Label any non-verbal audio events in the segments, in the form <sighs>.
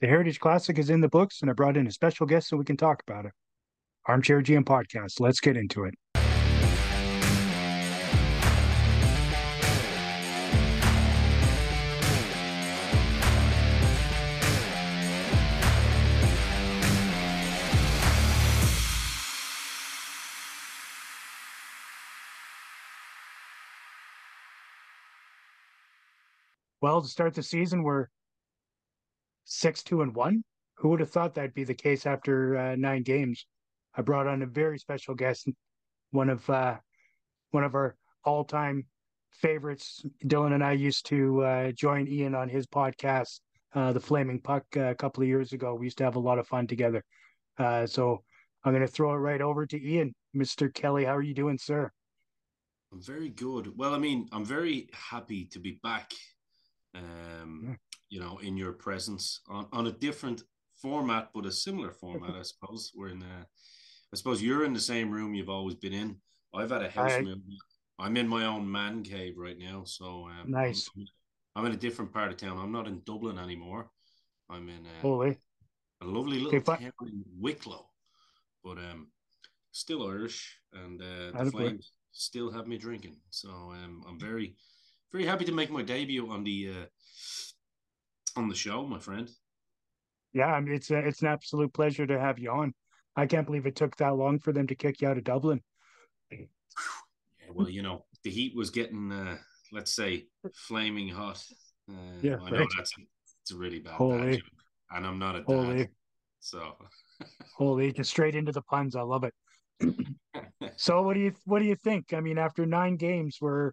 The Heritage Classic is in the books, and I brought in a special guest so we can talk about it. Armchair GM podcast. Let's get into it. Well, to start the season, we're six, two, and one. Who would have thought that'd be the case after uh, nine games? I brought on a very special guest, one of uh, one of our all-time favorites. Dylan and I used to uh, join Ian on his podcast, uh, The Flaming Puck, uh, a couple of years ago. We used to have a lot of fun together. Uh, so I'm going to throw it right over to Ian. Mr. Kelly, how are you doing, sir? I'm very good. Well, I mean, I'm very happy to be back um, yeah. You know, in your presence on, on a different format, but a similar format, I suppose. We're in a, I suppose you're in the same room you've always been in. I've had a house I, move. I'm in my own man cave right now. So um, nice. I'm, I'm, in a different part of town. I'm not in Dublin anymore. I'm in uh, Holy. a lovely little town in Wicklow, but um, still Irish, and uh, the Flames still have me drinking. So um, I'm very very happy to make my debut on the uh, on the show, my friend. Yeah, I mean, it's a, it's an absolute pleasure to have you on. I can't believe it took that long for them to kick you out of Dublin. Yeah, well, you know, the heat was getting, uh, let's say, flaming hot. Uh, yeah, I know right. that's a, it's a really bad Holy. and I'm not a Holy. dad, so. Holy, just straight into the puns. I love it. <laughs> so, what do you what do you think? I mean, after nine games, we're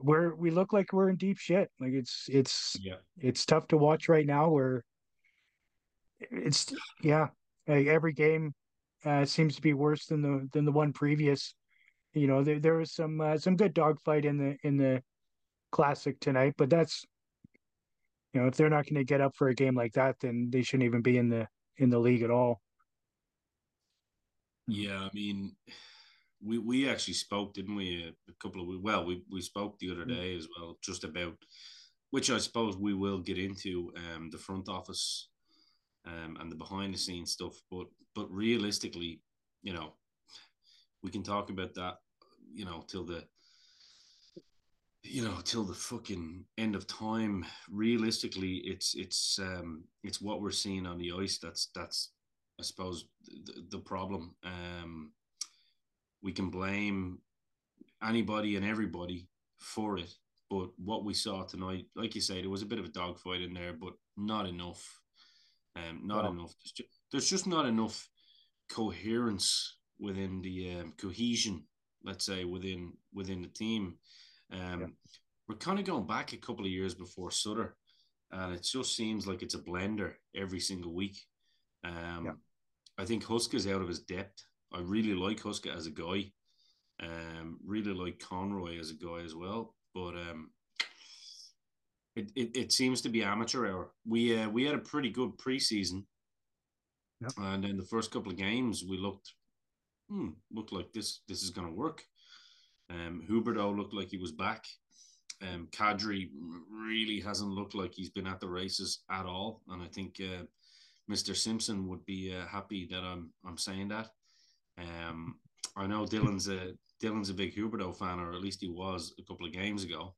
we're we look like we're in deep shit. Like it's it's yeah it's tough to watch right now. Where it's yeah, like every game uh, seems to be worse than the than the one previous. You know, there there was some uh, some good dogfight in the in the classic tonight, but that's you know if they're not going to get up for a game like that, then they shouldn't even be in the in the league at all. Yeah, I mean, we we actually spoke, didn't we? A, couple of well, we we spoke the other mm. day as well, just about which I suppose we will get into um, the front office um, and the behind the scenes stuff. But but realistically, you know, we can talk about that, you know, till the you know till the fucking end of time realistically it's it's um it's what we're seeing on the ice that's that's i suppose the, the problem um we can blame anybody and everybody for it. But what we saw tonight, like you say, there was a bit of a dogfight in there, but not enough. Um, not yeah. enough. There's just, there's just, not enough coherence within the um, cohesion, let's say, within within the team. Um, yeah. We're kind of going back a couple of years before Sutter, and it just seems like it's a blender every single week. Um, yeah. I think Huska is out of his depth. I really like Huska as a guy. Um, really like Conroy as a guy as well. But um, it, it, it seems to be amateur hour. We uh, we had a pretty good preseason, yep. and in the first couple of games we looked hmm, looked like this this is going to work. Um, Huberdeau looked like he was back. Um, Kadri really hasn't looked like he's been at the races at all, and I think uh, Mr. Simpson would be uh, happy that I'm I'm saying that. Um, I know Dylan's a Dylan's a big Huberdeau fan, or at least he was a couple of games ago.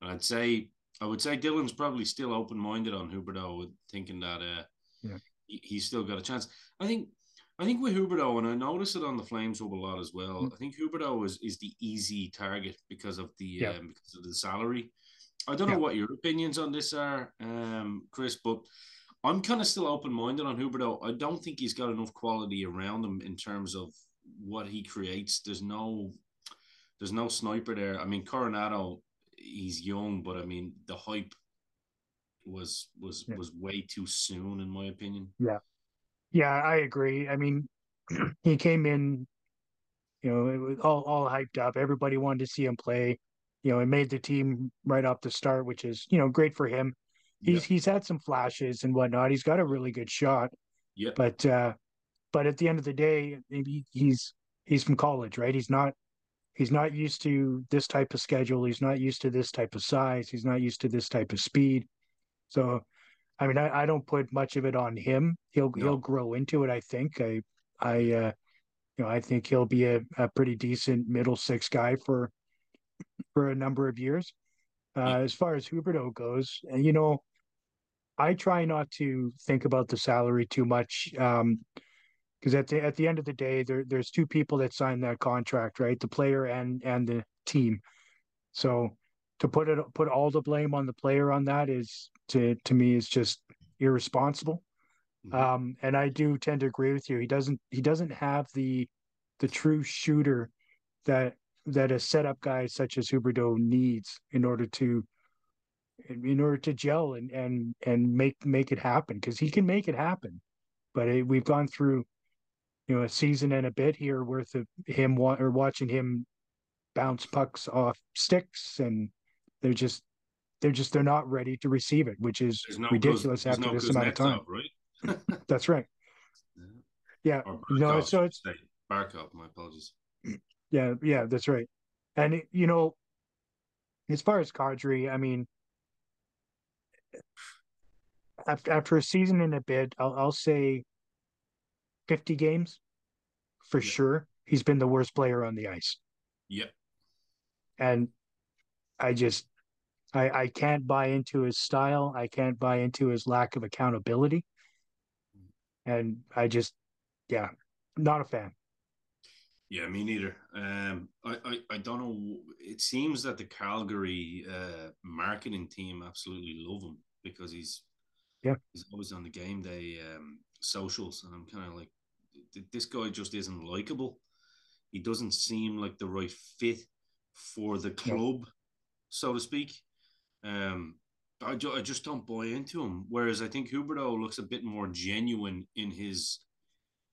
And I'd say I would say Dylan's probably still open minded on Huberdeau, thinking that uh, yeah. he, he's still got a chance. I think I think with Huberdeau, and I notice it on the Flames Hub a lot as well. Mm. I think Huberdeau is, is the easy target because of the yeah. um, because of the salary. I don't yeah. know what your opinions on this are, um, Chris, but I'm kind of still open minded on Huberdeau. I don't think he's got enough quality around him in terms of what he creates. There's no there's no sniper there. I mean, Coronato, he's young, but I mean the hype was was yeah. was way too soon, in my opinion. Yeah, yeah, I agree. I mean, <clears throat> he came in, you know, it was all all hyped up. Everybody wanted to see him play. You know, it made the team right off the start, which is you know great for him he's yeah. he's had some flashes and whatnot. He's got a really good shot. Yeah. But uh, but at the end of the day, maybe he's he's from college, right? He's not he's not used to this type of schedule. He's not used to this type of size. He's not used to this type of speed. So I mean, I, I don't put much of it on him. He'll no. he'll grow into it. I think. I I uh, you know I think he'll be a, a pretty decent middle six guy for for a number of years. Uh, as far as Huberdeau goes, and you know, I try not to think about the salary too much. Um, because at the at the end of the day, there there's two people that sign that contract, right? The player and and the team. So to put it put all the blame on the player on that is to to me is just irresponsible. Mm-hmm. Um, and I do tend to agree with you. He doesn't he doesn't have the the true shooter that that a setup guy such as Huberdeau needs in order to in order to gel and and and make make it happen because he can make it happen. But it, we've gone through you know a season and a bit here worth of him wa- or watching him bounce pucks off sticks and they're just they're just they're not ready to receive it which is no ridiculous after no this amount of time. right? <laughs> <laughs> That's right. Yeah, yeah. no so it's Barkov, my apologies. Yeah yeah that's right. And you know as far as Kadri, I mean after after a season and a bit I'll, I'll say 50 games for yeah. sure. He's been the worst player on the ice. Yep. And I just I I can't buy into his style. I can't buy into his lack of accountability. Mm. And I just yeah, not a fan. Yeah, me neither. Um, I, I, I don't know. It seems that the Calgary uh, marketing team absolutely love him because he's yeah he's always on the game day um, socials, and I'm kind of like, this guy just isn't likable. He doesn't seem like the right fit for the club, so to speak. Um, I, ju- I just don't buy into him. Whereas I think Huberdeau looks a bit more genuine in his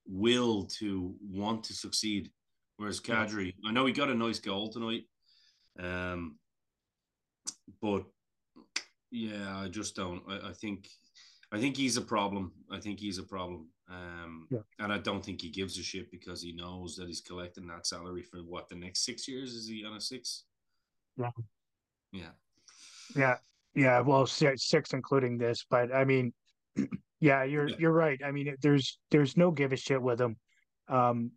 will to want to succeed. Whereas Kadri, I know he got a nice goal tonight, um, but yeah, I just don't. I, I think I think he's a problem. I think he's a problem. Um, yeah. And I don't think he gives a shit because he knows that he's collecting that salary for what the next six years. Is he on a six? Yeah. Yeah. Yeah. Yeah. Well, six, six including this, but I mean, <clears throat> yeah, you're yeah. you're right. I mean, there's there's no give a shit with him. Um,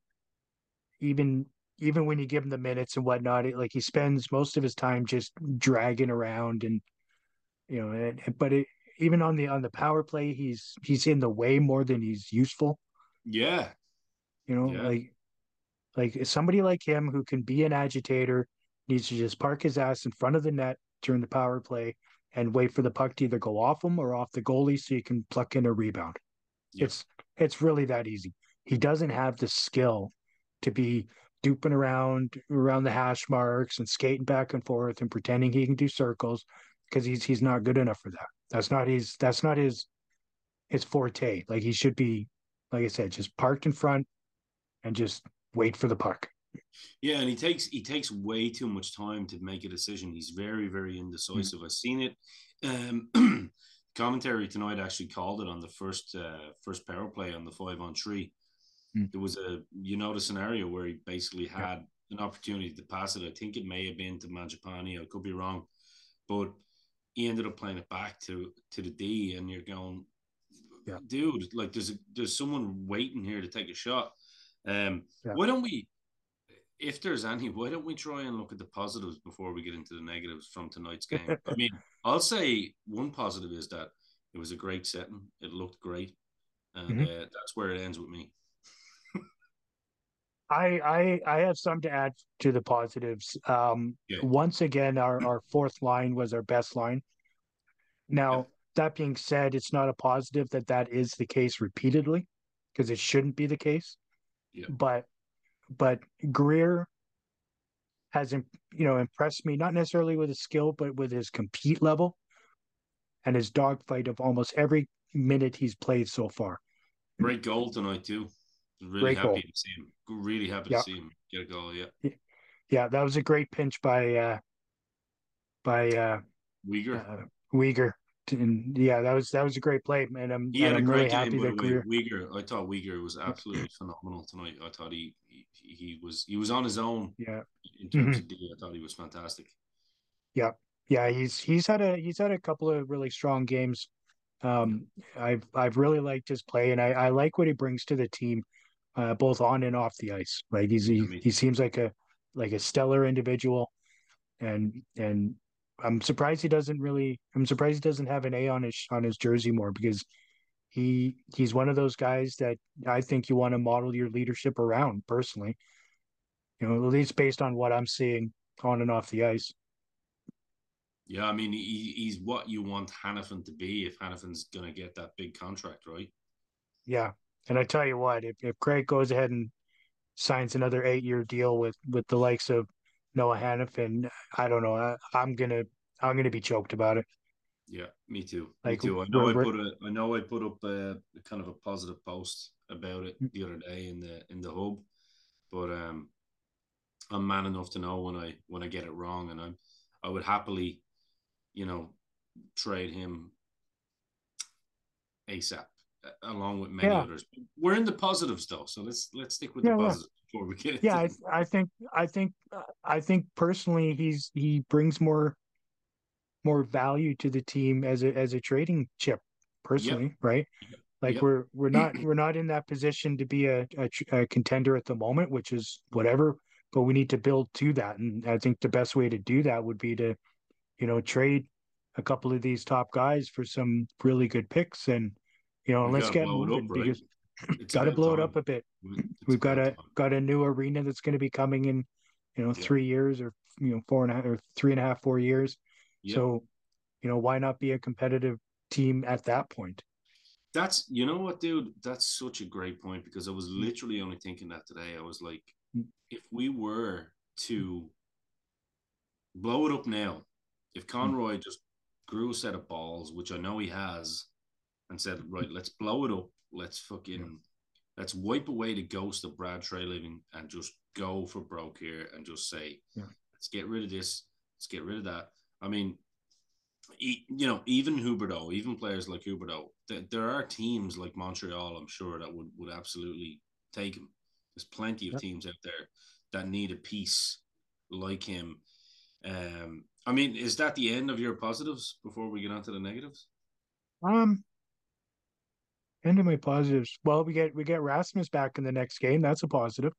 even even when you give him the minutes and whatnot, it, like he spends most of his time just dragging around and you know, and, but it even on the on the power play, he's he's in the way more than he's useful. Yeah. You know, yeah. like like somebody like him who can be an agitator needs to just park his ass in front of the net during the power play and wait for the puck to either go off him or off the goalie so you can pluck in a rebound. Yeah. It's it's really that easy. He doesn't have the skill to be duping around around the hash marks and skating back and forth and pretending he can do circles because he's he's not good enough for that. That's not his. That's not his. His forte. Like he should be, like I said, just parked in front and just wait for the puck. Yeah, and he takes he takes way too much time to make a decision. He's very very indecisive. Mm-hmm. I've seen it. Um, <clears throat> commentary tonight actually called it on the first uh, first power play on the five on three. Mm-hmm. There was a you know the scenario where he basically had yeah. an opportunity to pass it. I think it may have been to Mangiapane. I could be wrong, but he ended up playing it back to to the D, and you're going, yeah. dude, like there's a, there's someone waiting here to take a shot. Um, yeah. why don't we, if there's any, why don't we try and look at the positives before we get into the negatives from tonight's game? <laughs> I mean, I'll say one positive is that it was a great setting. It looked great, and mm-hmm. uh, that's where it ends with me. I, I I have some to add to the positives. Um, yeah. Once again, our, our fourth line was our best line. Now, yeah. that being said, it's not a positive that that is the case repeatedly, because it shouldn't be the case. Yeah. But but Greer has you know impressed me not necessarily with his skill, but with his compete level and his dogfight of almost every minute he's played so far. Great goal tonight too. Really great happy goal. to see him. Really happy to see him get a goal. Yeah. Yeah, that was a great pinch by uh by uh Weegar. Uh, Weegar. And yeah, that was that was a great play, and I'm, he had I'm a great really game, happy that. Weegar. I thought Weegar was absolutely phenomenal tonight. I thought he, he he was he was on his own. Yeah. In terms mm-hmm. of D, I thought he was fantastic. Yeah, yeah, he's he's had a he's had a couple of really strong games Um, I've I've really liked his play, and I, I like what he brings to the team, uh, both on and off the ice. Like he's he, he seems like a like a stellar individual, and and I'm surprised he doesn't really. I'm surprised he doesn't have an A on his on his jersey more because he he's one of those guys that I think you want to model your leadership around personally. You know, at least based on what I'm seeing on and off the ice. Yeah, I mean, he, he's what you want Hanifin to be if Hanifin's going to get that big contract, right? Yeah, and I tell you what, if if Craig goes ahead and signs another eight year deal with with the likes of Noah Hanifin, I don't know. I, I'm gonna I'm gonna be choked about it. Yeah, me too. Like, me too. I know I put a I know I put up a, a kind of a positive post about it the other day in the in the hub, but um, I'm man enough to know when I when I get it wrong, and I'm I would happily you know, trade him ASAP along with many yeah. others. We're in the positives though, so let's let's stick with yeah, the positives yeah. before we get. Yeah, I, I, think I think I think personally he's he brings more more value to the team as a as a trading chip personally, yep. right? Yep. Like yep. we're we're not <clears throat> we're not in that position to be a, a, a contender at the moment, which is whatever. But we need to build to that, and I think the best way to do that would be to you know, trade a couple of these top guys for some really good picks and you know, let's get moving up, right? because got to blow it up a bit. It's We've got a time. got a new arena that's going to be coming in, you know, yeah. three years or you know four and a half or three and a half, four years. Yeah. So, you know, why not be a competitive team at that point? That's you know what, dude. That's such a great point because I was mm. literally only thinking that today. I was like, mm. if we were to blow it up now, if. Conroy just grew a set of balls, which I know he has, and said, right, let's blow it up. Let's fucking yeah. let's wipe away the ghost of Brad Treliving and just go for broke here and just say, yeah. let's get rid of this. Let's get rid of that. I mean, you know, even Huberdeau, even players like Huberdeau, there are teams like Montreal, I'm sure, that would, would absolutely take him. There's plenty of teams out there that need a piece like him. Um, I mean, is that the end of your positives before we get on to the negatives? Um, end of my positives. Well, we get we get Rasmus back in the next game. That's a positive.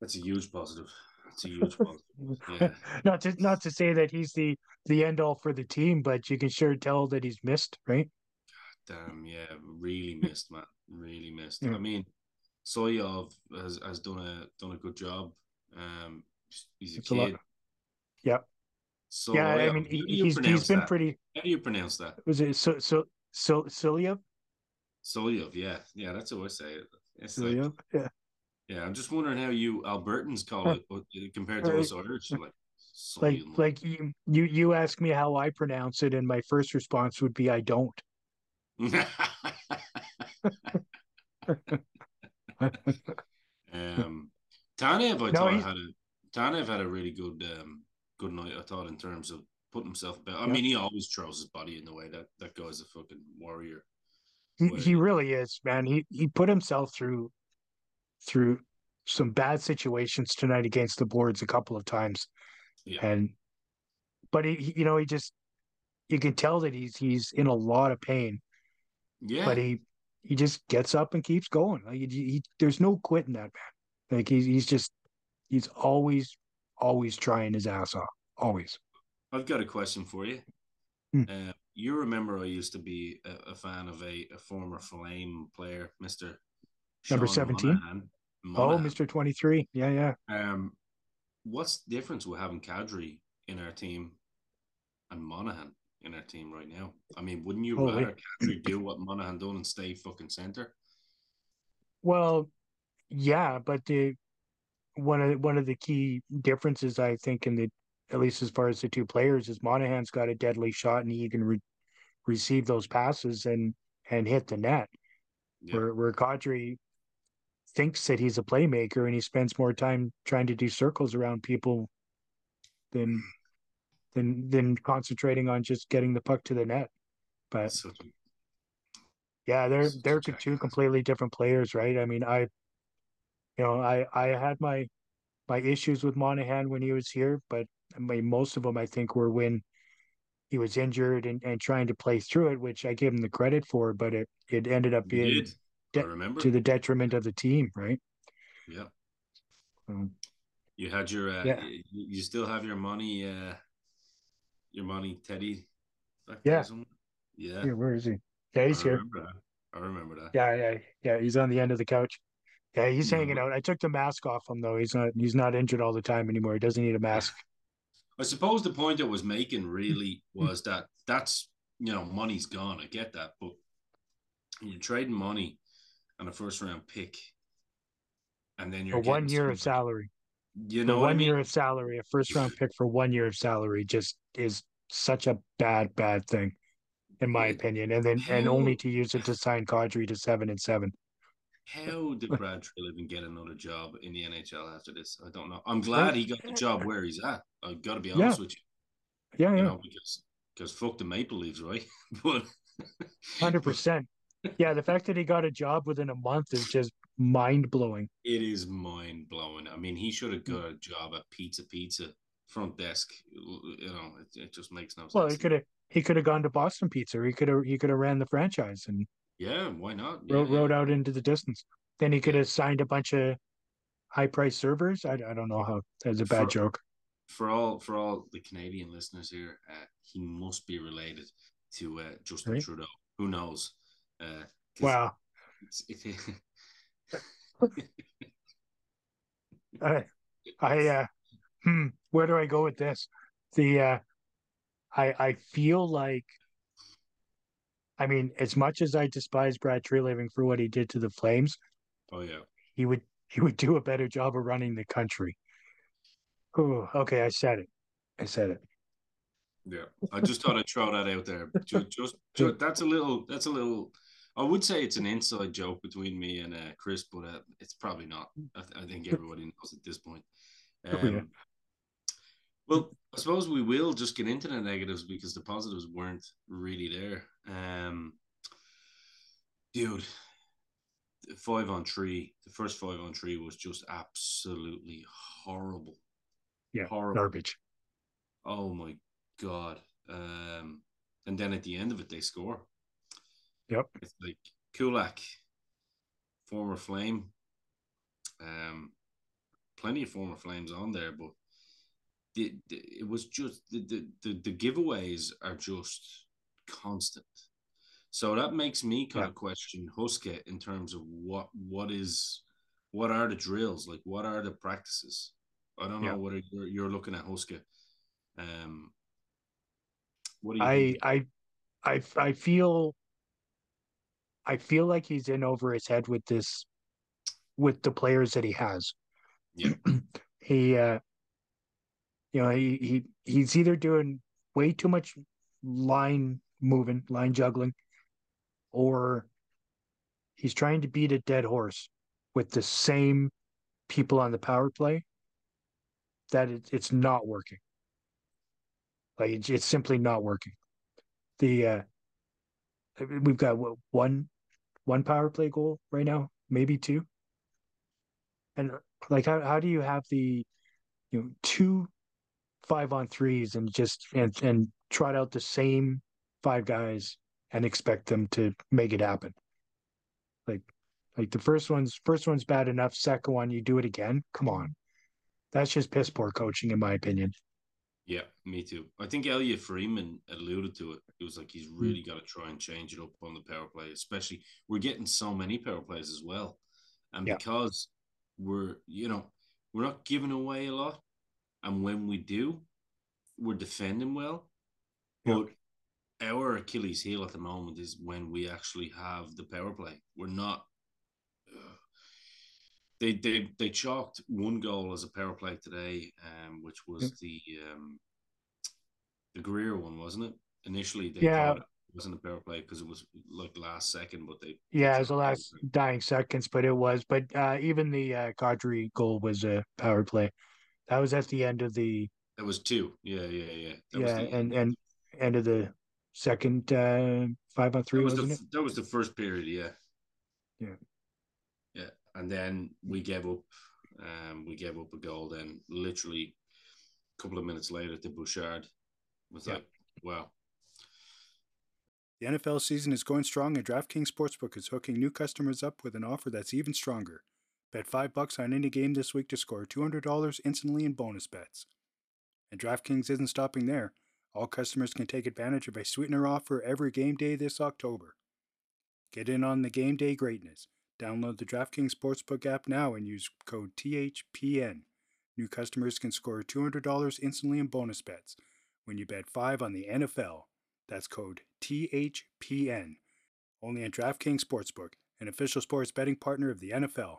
That's a huge positive. That's a <laughs> huge positive. Yeah. <laughs> not to not to say that he's the the end all for the team, but you can sure tell that he's missed, right? Damn, yeah, really missed, man. Really missed. Yeah. I mean, Soyov has, has done a done a good job. Um, he's a it's kid. A yep. So yeah, I mean, he's he's been that? pretty. How do you pronounce that? Was it so so so Silyev? Silyev, yeah, yeah, that's how I say it. It's like, yeah. Yeah, I'm just wondering how you Albertans call it uh, compared to us Irish. Like, like, like you, you, you ask me how I pronounce it, and my first response would be, "I don't." <laughs> um, Tanev, I no, thought had a Tanev had a really good um, good night. I thought in terms of putting himself about. I yeah. mean, he always throws his body in the way. That that guy's a fucking warrior. He, he really is, man. He he put himself through through some bad situations tonight against the boards a couple of times, yeah. and but he, you know, he just you can tell that he's he's in a lot of pain. Yeah, but he he just gets up and keeps going. Like he, he there's no quitting that man. Like he's he's just he's always always trying his ass off. Always. I've got a question for you. Hmm. Uh, you remember I used to be a, a fan of a, a, former Flame player, Mister Number seventeen. Oh, Mister Twenty Three. Yeah, yeah. Um, what's the difference with having Kadri in our team and Monahan in our team right now? I mean, wouldn't you oh, rather. Kadri do what Monahan done and stay fucking center? Well, yeah, but the one of one of the key differences I think in the at least as far as the two players is Monahan's got a deadly shot and he can re- receive those passes and and hit the net. Yeah. Where where Kadri thinks that he's a playmaker and he spends more time trying to do circles around people than than than concentrating on just getting the puck to the net. But yeah, they're they're two completely different players, right? I mean, I you know, I I had my my issues with Monahan when he was here, but I mean, most of them I think were when he was injured and, and trying to play through it, which I give him the credit for, but it, it ended up being de- remember. to the detriment of the team, right? Yeah. Um, you had your uh, yeah. you, still have your money uh your money Teddy yeah. yeah. Yeah, where is he? Yeah, he's I here. I remember that. Yeah, yeah, yeah. He's on the end of the couch. Yeah, he's mm-hmm. hanging out. I took the mask off him though. He's not he's not injured all the time anymore. He doesn't need a mask. I suppose the point I was making really <laughs> hmm. was that that's you know money's gone. I get that, but you're trading money and a first round pick, and then you're for one year of salary. You know, one I mean? year of salary, a first round pick for one year of salary just is such a bad, bad thing, in my opinion. And then and only to use it to sign Kadri to seven and seven. How did <laughs> Brad Treliving get another job in the NHL after this? I don't know. I'm glad he got the job <laughs> where he's at. I've got to be honest yeah. with you. Yeah, you yeah. Know, because because fuck the Maple Leafs, right? <laughs> but hundred percent. Yeah, the fact that he got a job within a month is just mind blowing. It is mind blowing. I mean, he should have mm. got a job at Pizza Pizza front desk. You know, it, it just makes no sense. Well, he could have he could have gone to Boston Pizza. He could have he could have ran the franchise and yeah, why not? Yeah, rode, yeah. rode out into the distance. Then he could have signed a bunch of high price servers. I, I don't know how that's a bad for, joke. For all for all the Canadian listeners here, uh, he must be related to uh, Justin right? Trudeau. Who knows? Uh, wow. I, <laughs> <laughs> I uh, hmm, where do I go with this? The uh, I I feel like I mean, as much as I despise Brad Treliving for what he did to the Flames, oh yeah, he would he would do a better job of running the country. Oh, okay, I said it. I said it. Yeah, I just thought I'd throw that out there. Just, just, just, that's a little. That's a little. I would say it's an inside joke between me and uh, Chris, but uh, it's probably not. I, th- I, think everybody knows at this point. Um, oh, yeah. Well, I suppose we will just get into the negatives because the positives weren't really there. Um, dude, five on three, the first five on three was just absolutely horrible. Yeah, horrible. garbage. Oh my god! Um, and then at the end of it, they score. Yep. It's like Kulak, former Flame. Um, plenty of former Flames on there, but the, the, it was just the, the, the, the giveaways are just constant. So that makes me kind yeah. of question Huska in terms of what what is what are the drills like? What are the practices? I don't know yeah. what you're, you're looking at Huska. Um, what do you? I I I I feel I feel like he's in over his head with this with the players that he has. Yeah. <clears throat> he uh you know, he, he he's either doing way too much line moving, line juggling, or he's trying to beat a dead horse with the same people on the power play that it, it's not working. Like it's, it's simply not working. The uh we've got what, one one power play goal right now, maybe two. And like how how do you have the you know two five on threes and just and and trot out the same five guys and expect them to make it happen. Like like the first one's first one's bad enough. Second one, you do it again. Come on. That's just piss poor coaching, in my opinion. Yeah, me too. I think Elliotte Friedman alluded to it. It was like he's hmm. really got to try and change it up on the power play, especially we're getting so many power plays as well. And yeah. because we're, you know, we're not giving away a lot, and when we do, we're defending well. But our Achilles heel at the moment is when we actually have the power play. We're not. Uh, they they they chalked one goal as a power play today, um, which was the um, the Greer one, wasn't it? Initially, they yeah. thought it wasn't a power play because it was like last second, but they yeah, it was the last dying seconds, but it was. But uh, even the uh, goal was a power play. That was at the end of the. That was two. Yeah, yeah, yeah. That yeah, and and end of the second uh, five on three. That was wasn't the it? that was the first period. Yeah. Yeah. Yeah, and then we gave up. Um, we gave up a goal. Then literally a couple of minutes later, to Bouchard was yeah. like, "Wow, The NFL season is going strong, and DraftKings Sportsbook is hooking new customers up with an offer that's even stronger. Bet five bucks on any game this week to score $200 instantly in bonus bets. And DraftKings isn't stopping there. All customers can take advantage of a sweetener offer every game day this October. Get in on the game day greatness. Download the DraftKings Sportsbook app now and use code THPN. New customers can score $200 instantly in bonus bets when you bet 5 on the NFL. That's code THPN. Only on DraftKings Sportsbook, an official sports betting partner of the NFL.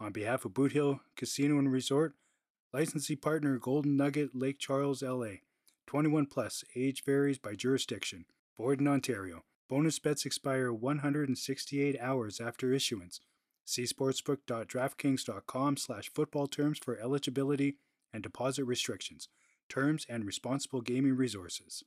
On behalf of Boot Hill Casino and Resort, licensee partner Golden Nugget Lake Charles, LA. 21 plus, age varies by jurisdiction. Void in Ontario. Bonus bets expire 168 hours after issuance. See sportsbook.draftkings.com slash football terms for eligibility and deposit restrictions, terms, and responsible gaming resources.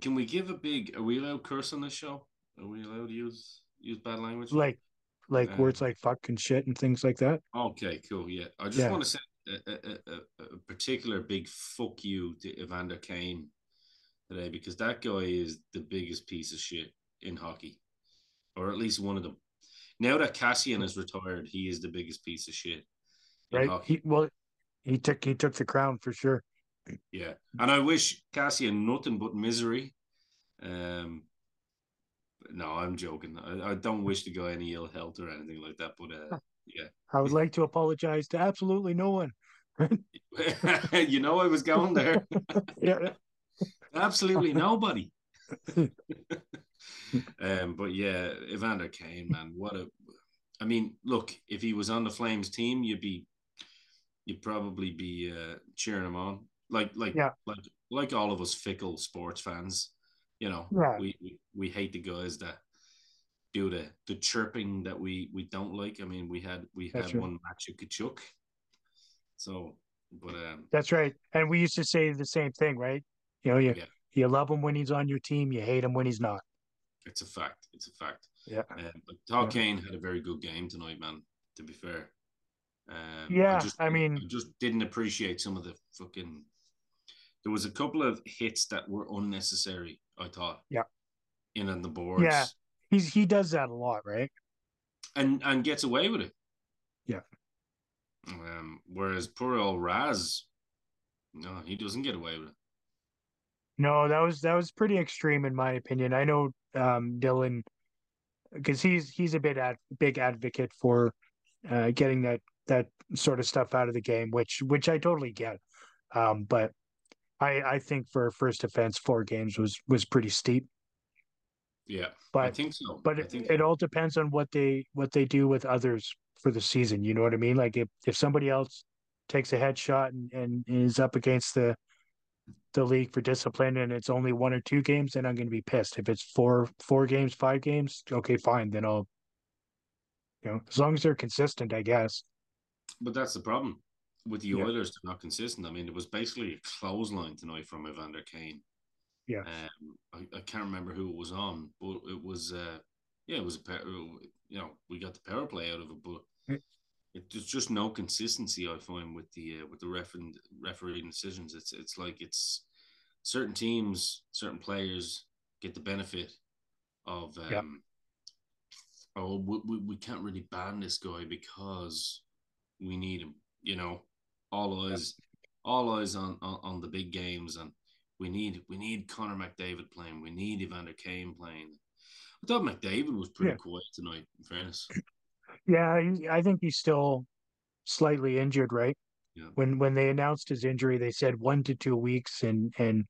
Can we give a big? Are we allowed curse on this show? Are we allowed to use use bad language? Like, like Um, words like fuck and shit and things like that. Okay, cool. Yeah, I just Yeah. want to say a, a, a, a particular big fuck you to Evander Kane today because that guy is the biggest piece of shit in hockey, or at least one of them. Now that Kassian is retired, he is the biggest piece of shit Right? hockey. He well, he took he took the crown for sure. Yeah, and I wish Kassian nothing but misery. Um, no, I'm joking. I, I don't wish to go any ill health or anything like that. But uh, yeah, I would like to apologize to absolutely no one. <laughs> you know, I was going there. <laughs> Yeah, Absolutely nobody. <laughs> um, but yeah, Evander Kane, man, what a. I mean, look, if he was on the Flames team, you'd be, you'd probably be uh, cheering him on, like, like, Yeah. like, like all of us fickle sports fans. You know, Yeah. we, we we hate the guys that do the the chirping that we we don't like. I mean, we had we That's had right. one match at Tkachuk. So, but um, that's right. And we used to say the same thing, right? You know, you Yeah. you love him when he's on your team, you hate him when he's not. It's a fact. It's a fact. Yeah. Um, but Todd Yeah. Kane had a very good game tonight, man. To be fair. Um, Yeah, just, I mean- I just didn't appreciate some of the fucking. There was a couple of hits that were unnecessary. I thought. Yeah. In on the boards. Yeah. He's he does that a lot, right? And and gets away with it. Yeah. Um. Whereas poor old Raz, no, he doesn't get away with it. No, that was that was pretty extreme in my opinion. I know um Dylan because he's he's a bit ad, big advocate for uh getting that that sort of stuff out of the game, which which I totally get. Um but I I think for a first offense four games was was pretty steep. Yeah. but I think so. but I it, think it all depends on what they what they do with others for the season. You know what I mean? Like if if somebody else takes a headshot and, and is up against the the league for discipline and it's only one or two games, then I'm going to be pissed. If it's four four games, five games, okay, fine. Then I'll you know as long as they're consistent, I guess. But that's the problem with the Yeah. Oilers. They're not consistent. I mean, it was basically a clothesline tonight from Evander Kane. Yeah. Um, I, I can't remember who it was on, but it was, uh, yeah, it was a pair. You know, we got the power play out of it, but it, there's just no consistency. I find with the uh, with the referee referee decisions. It's it's like it's certain teams, certain players get the benefit of. Um, Yeah. Oh, we, we, we can't really ban this guy because we need him. You know, all eyes, all eyes on, on on the big games, and we need we need Connor McDavid playing. We need Evander Kane playing. I thought McDavid was pretty Yeah. quiet tonight. In fairness, Yeah, I think he's still slightly injured, right? Yeah. When when they announced his injury, they said one to two weeks, and and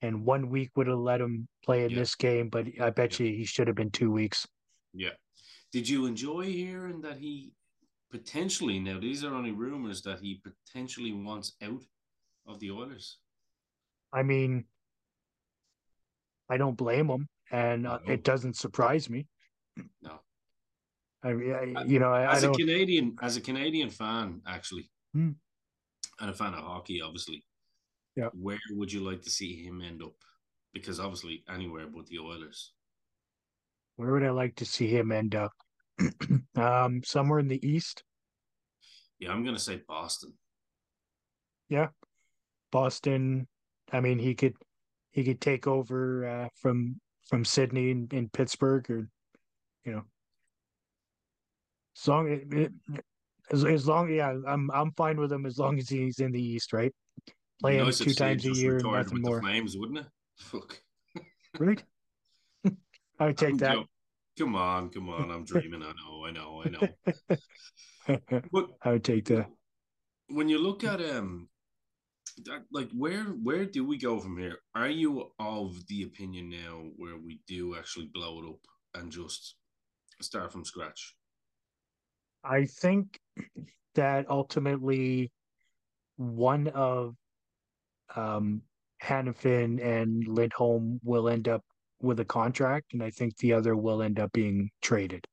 and one week would have let him play in Yeah. this game, but I bet you he should have been two weeks. yeah. Did you enjoy hearing that he potentially now these are only rumors that he potentially wants out of the Oilers? I mean, I don't blame him. and uh, No. it doesn't surprise me. No. I, mean, I you know, I, I as a. Canadian, as a Canadian fan, actually, Hmm. and a fan of hockey, obviously. Yeah. Where would you like to see him end up? Because obviously, anywhere but the Oilers. Where would I like to see him end up? <clears throat> um, somewhere in the east, Yeah, I'm gonna say Boston. Yeah, Boston. I mean, he could he could take over uh, from from Sidney in, in Pittsburgh, or you know, as long it, it, as as long yeah, I'm I'm fine with him as long as he's in the east, right? Playing Nice if two times a year, nothing more, Flames, wouldn't it? <laughs> Fuck. right? <laughs> I would take I'm that. joking. Come on, come on. I'm dreaming. I know, I know, I know. But <laughs> I would take that. when you look at um that, like where where do we go from here are you of the opinion now where we do actually blow it up and just start from scratch I think that ultimately one of um Hanifin and Lindholm will end up with a contract, and I think the other will end up being traded.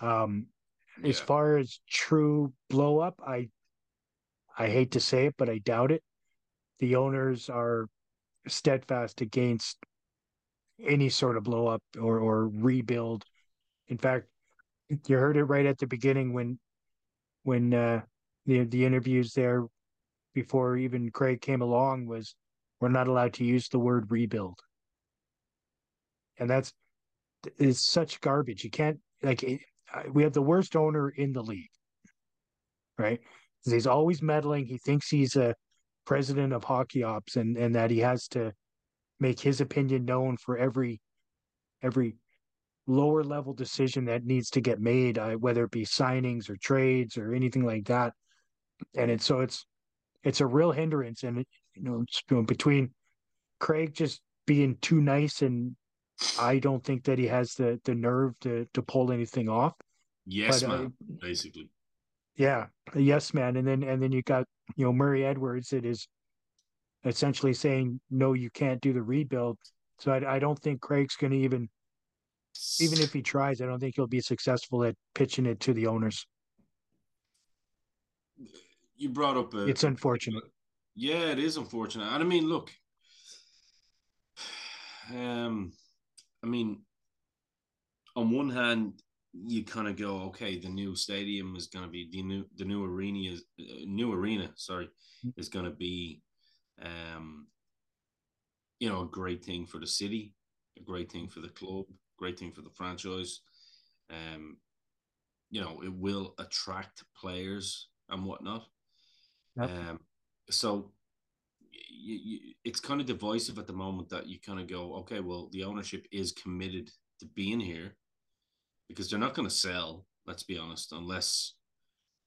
Um, as far as true blow up, I I hate to say it, but I doubt it. The owners are steadfast against any sort of blow up or or rebuild. In fact, you heard it right at the beginning when when uh, the the interviews there before even Craig came along was we're not allowed to use the word rebuild, and that's is such garbage. You can't like it, we have the worst owner in the league, right? He's always meddling. He thinks he's a president of hockey ops, and and that he has to make his opinion known for every every lower level decision that needs to get made, uh, whether it be signings or trades or anything like that. And it's so it's it's a real hindrance, and you know, between Craig just being too nice, and I don't think that he has the the nerve to to pull anything off. yes But, uh, man basically Yeah, yes, man. And then and then you got you know Murray Edwards that is essentially saying no, you can't do the rebuild. So I, I don't think Craig's going to even even if he tries, I don't think he'll be successful at pitching it to the owners. you brought up a, It's unfortunate. yeah it is unfortunate and i mean look <sighs> um i mean on one hand you kind of go okay the new stadium is going to be the new the new arena is uh, new arena sorry is going to be um you know a great thing for the city a great thing for the club great thing for the franchise. Um you know it will attract players and whatnot. Yep. um so you, you, it's kind of divisive at the moment that you kind of go okay well the ownership is committed to being here because they're not going to sell let's be honest unless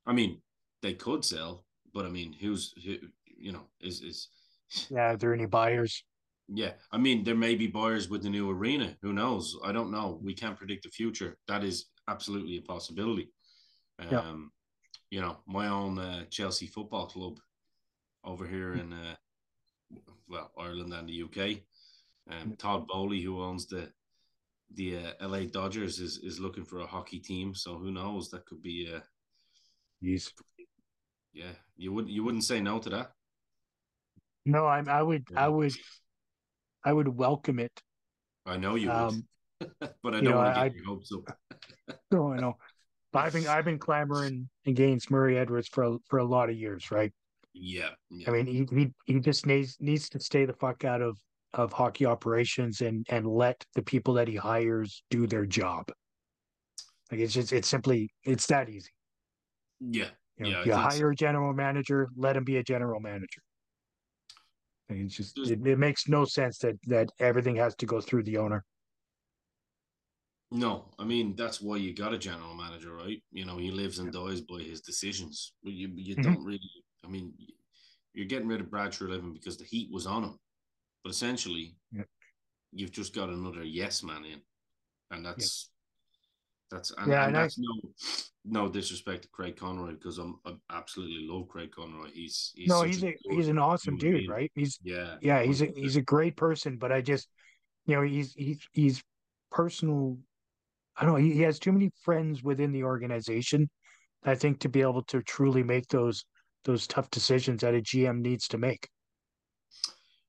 i mean they could sell but i mean who's who you know is is <laughs> Yeah, are there any buyers? yeah i mean there may be buyers with the new arena who knows i don't know we can't predict the future that is absolutely a possibility um Yeah. you know my own uh, chelsea football club over here in uh, well ireland and the uk um, todd boehly who owns the the uh, la dodgers is is looking for a hockey team so who knows that could be uh Jeez. yeah you wouldn't you wouldn't say no to that No, I I would I would I would welcome it. i know you would Um, <laughs> but i don't know, want to I- get your hopes <laughs> up no, I know. But I've been I've been clamoring against Murray Edwards for a, for a lot of years, right? Yeah, yeah. I mean, he he, he just needs needs to stay the fuck out of of hockey operations and and let the people that he hires do their job. Like it's just it's simply it's that easy. yeah You, know, Yeah, you think so. hire a general manager, let him be a general manager. And it's just it, it makes no sense that that everything has to go through the owner. No, I mean that's why you got a general manager, right? You know, he lives and dies by his decisions. You you Mhm. don't really. I mean, you're getting rid of Brad Living because the heat was on him, but essentially, Yeah. you've just got another yes man in, and that's that's and, Yeah, and and I- that's no no disrespect to Craig Conroy because I'm I absolutely love Craig Conroy. He's, he's no, he's a good he's an awesome dude, being. right? He's Yeah, yeah, he's a he's a great person, but I just you know, he's he's he's personal. I don't know. He, he has too many friends within the organization. I think to be able to truly make those those tough decisions that a GM needs to make.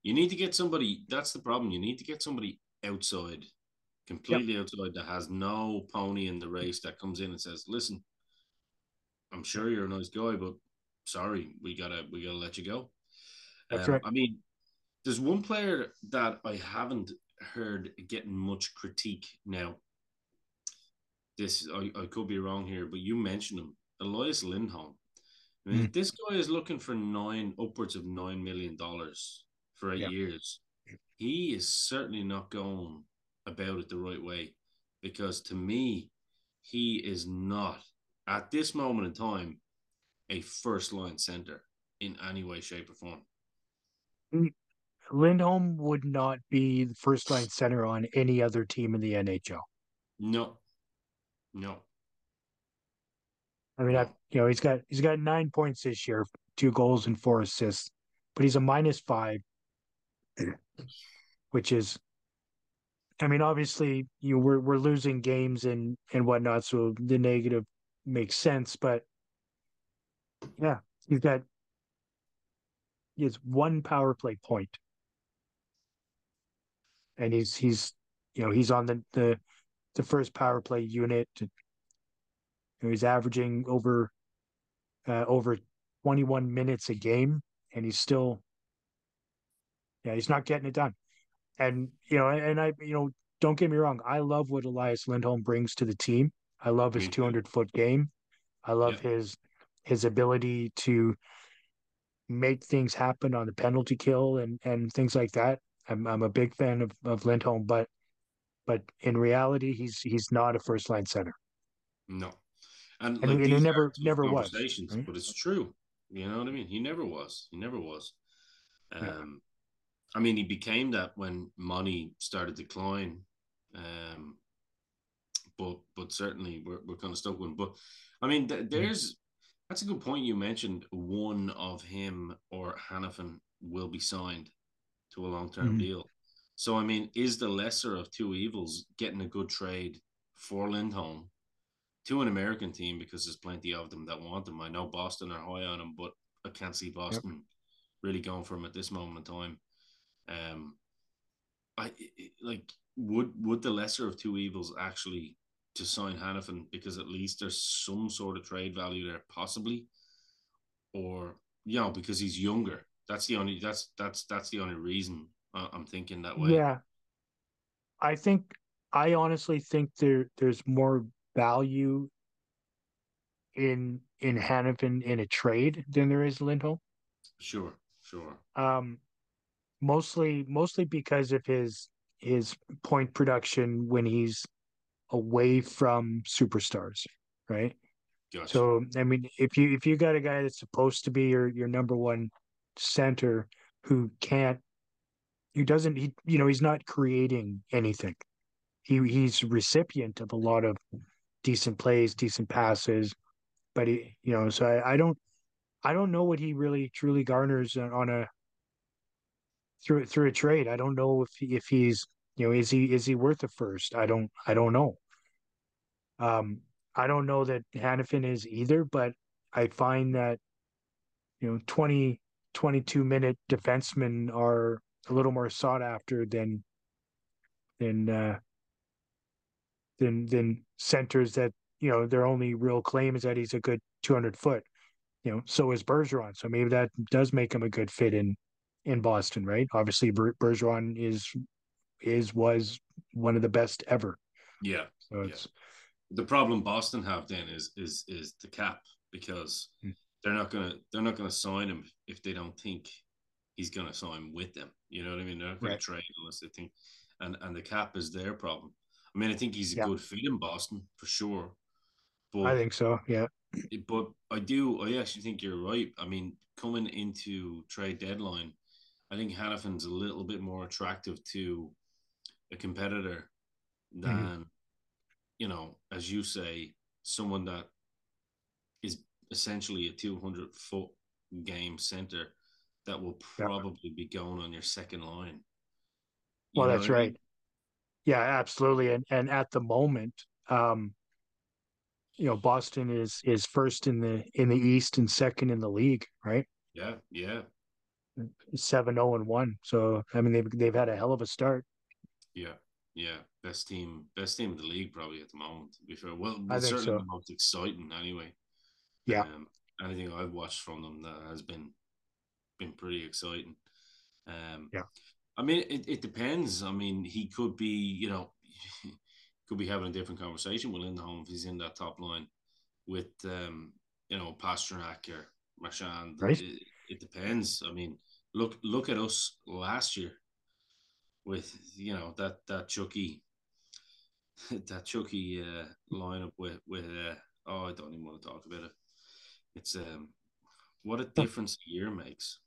You need to get somebody. That's the problem. You need to get somebody outside, completely yep. outside, that has no pony in the race that comes in and says, "Listen, I'm sure you're a nice guy, but sorry, we gotta we gotta let you go." That's um, right. I mean, there's one player that I haven't heard getting much critique now. This I, I could be wrong here, but you mentioned him, Elias Lindholm. I mean, mm. this guy is looking for nine upwards of nine million dollars for eight yeah. years. He is certainly not going about it the right way because to me, he is not at this moment in time a first line center in any way, shape, or form. Lindholm would not be the first line center on any other team in the NHL. No, no. I mean, I, you know, he's got he's got nine points this year, two goals and four assists, but he's a minus five, which is, I mean, obviously, you know, we're we're losing games and and whatnot, so the negative makes sense. But yeah, he's got has one power play point and he's he's you know he's on the the, the first power play unit. You know, he's averaging over uh, over 21 minutes a game, and he's still yeah he's not getting it done. And you know, and I you know don't get me wrong, I love what Elias Lindholm brings to the team. I love his 200 foot game. I love yeah. his his ability to make things happen on the penalty kill and and things like that. I'm I'm a big fan of, of Lindholm, but but in reality, he's he's not a first line center. No, and, and, like and he never never was. Right? But it's true. You know what I mean? He never was. He never was. Um, yeah. I mean, he became that when money started to decline. Um, but but certainly we're we're kind of stuck with him. But I mean, th- there's that's a good point you mentioned. One of him or Hanifin will be signed to a long term mm-hmm. deal. So, I mean, is the lesser of two evils getting a good trade for Lindholm to an American team because there's plenty of them that want them? I know Boston are high on him, but I can't see Boston yep. really going for him at this moment in time. Um, I like would would the lesser of two evils actually to sign Hanifin because at least there's some sort of trade value there, possibly, or you know because he's younger that's the only that's that's that's the only reason I'm thinking that way. Yeah, I think I honestly think there there's more value in in Hanifin in a trade than there is Lindholm. Sure, sure. Um, mostly mostly because of his his point production when he's away from superstars, right? Gotcha. So I mean, if you if you got a guy that's supposed to be your your number one center who can't who doesn't he you know he's not creating anything he he's recipient of a lot of decent plays decent passes but he you know so I, I don't i don't know what he really truly garners on a through through a trade. I don't know if if he's you know is he is he worth a first? I don't i don't know. Um i don't know that Hanifin is either but i find that you know 20 22 minute defensemen are a little more sought after than than uh, than than centers that you know their only real claim is that he's a good 200 foot you know so is Bergeron so maybe that does make him a good fit in in Boston right obviously Ber- Bergeron is is was one of the best ever yeah so it's yeah. the problem Boston have then is is is the cap because hmm they're not gonna they're not gonna sign him if they don't think he's gonna sign with them. You know what I mean? They're not gonna right. trade unless they think and and the cap is their problem. I mean, I think he's a yeah. good fit in Boston for sure. But I think so, yeah. But I do I actually think you're right. I mean, coming into trade deadline, I think Hanifin's a little bit more attractive to a competitor mm-hmm. than mm-hmm. you know, as you say, someone that is essentially a 200 foot game center that will probably yeah. be going on your second line. You well, that's right. Yeah, absolutely. And and at the moment, um, you know, Boston is is first in the in the East and second in the league, right? Yeah, yeah, Seven zero and one. So I mean, they've they've had a hell of a start. yeah, yeah. Best team, best team in the league probably at the moment. To be fair, well, I certainly so. the most exciting anyway. Yeah. Um, anything I've watched from them that has been been pretty exciting. Um, Yeah. I mean, it, it depends. I mean, he could be, you know, <laughs> could be having a different conversation with Lindholm if he's in that top line with, um, you know, Pastrnak or Marchand. Right. It, it depends. I mean, look look at us last year with you know that that Chucky <laughs> that Chucky uh, lineup with with uh, oh I don't even want to talk about it. It's um what a difference a year makes.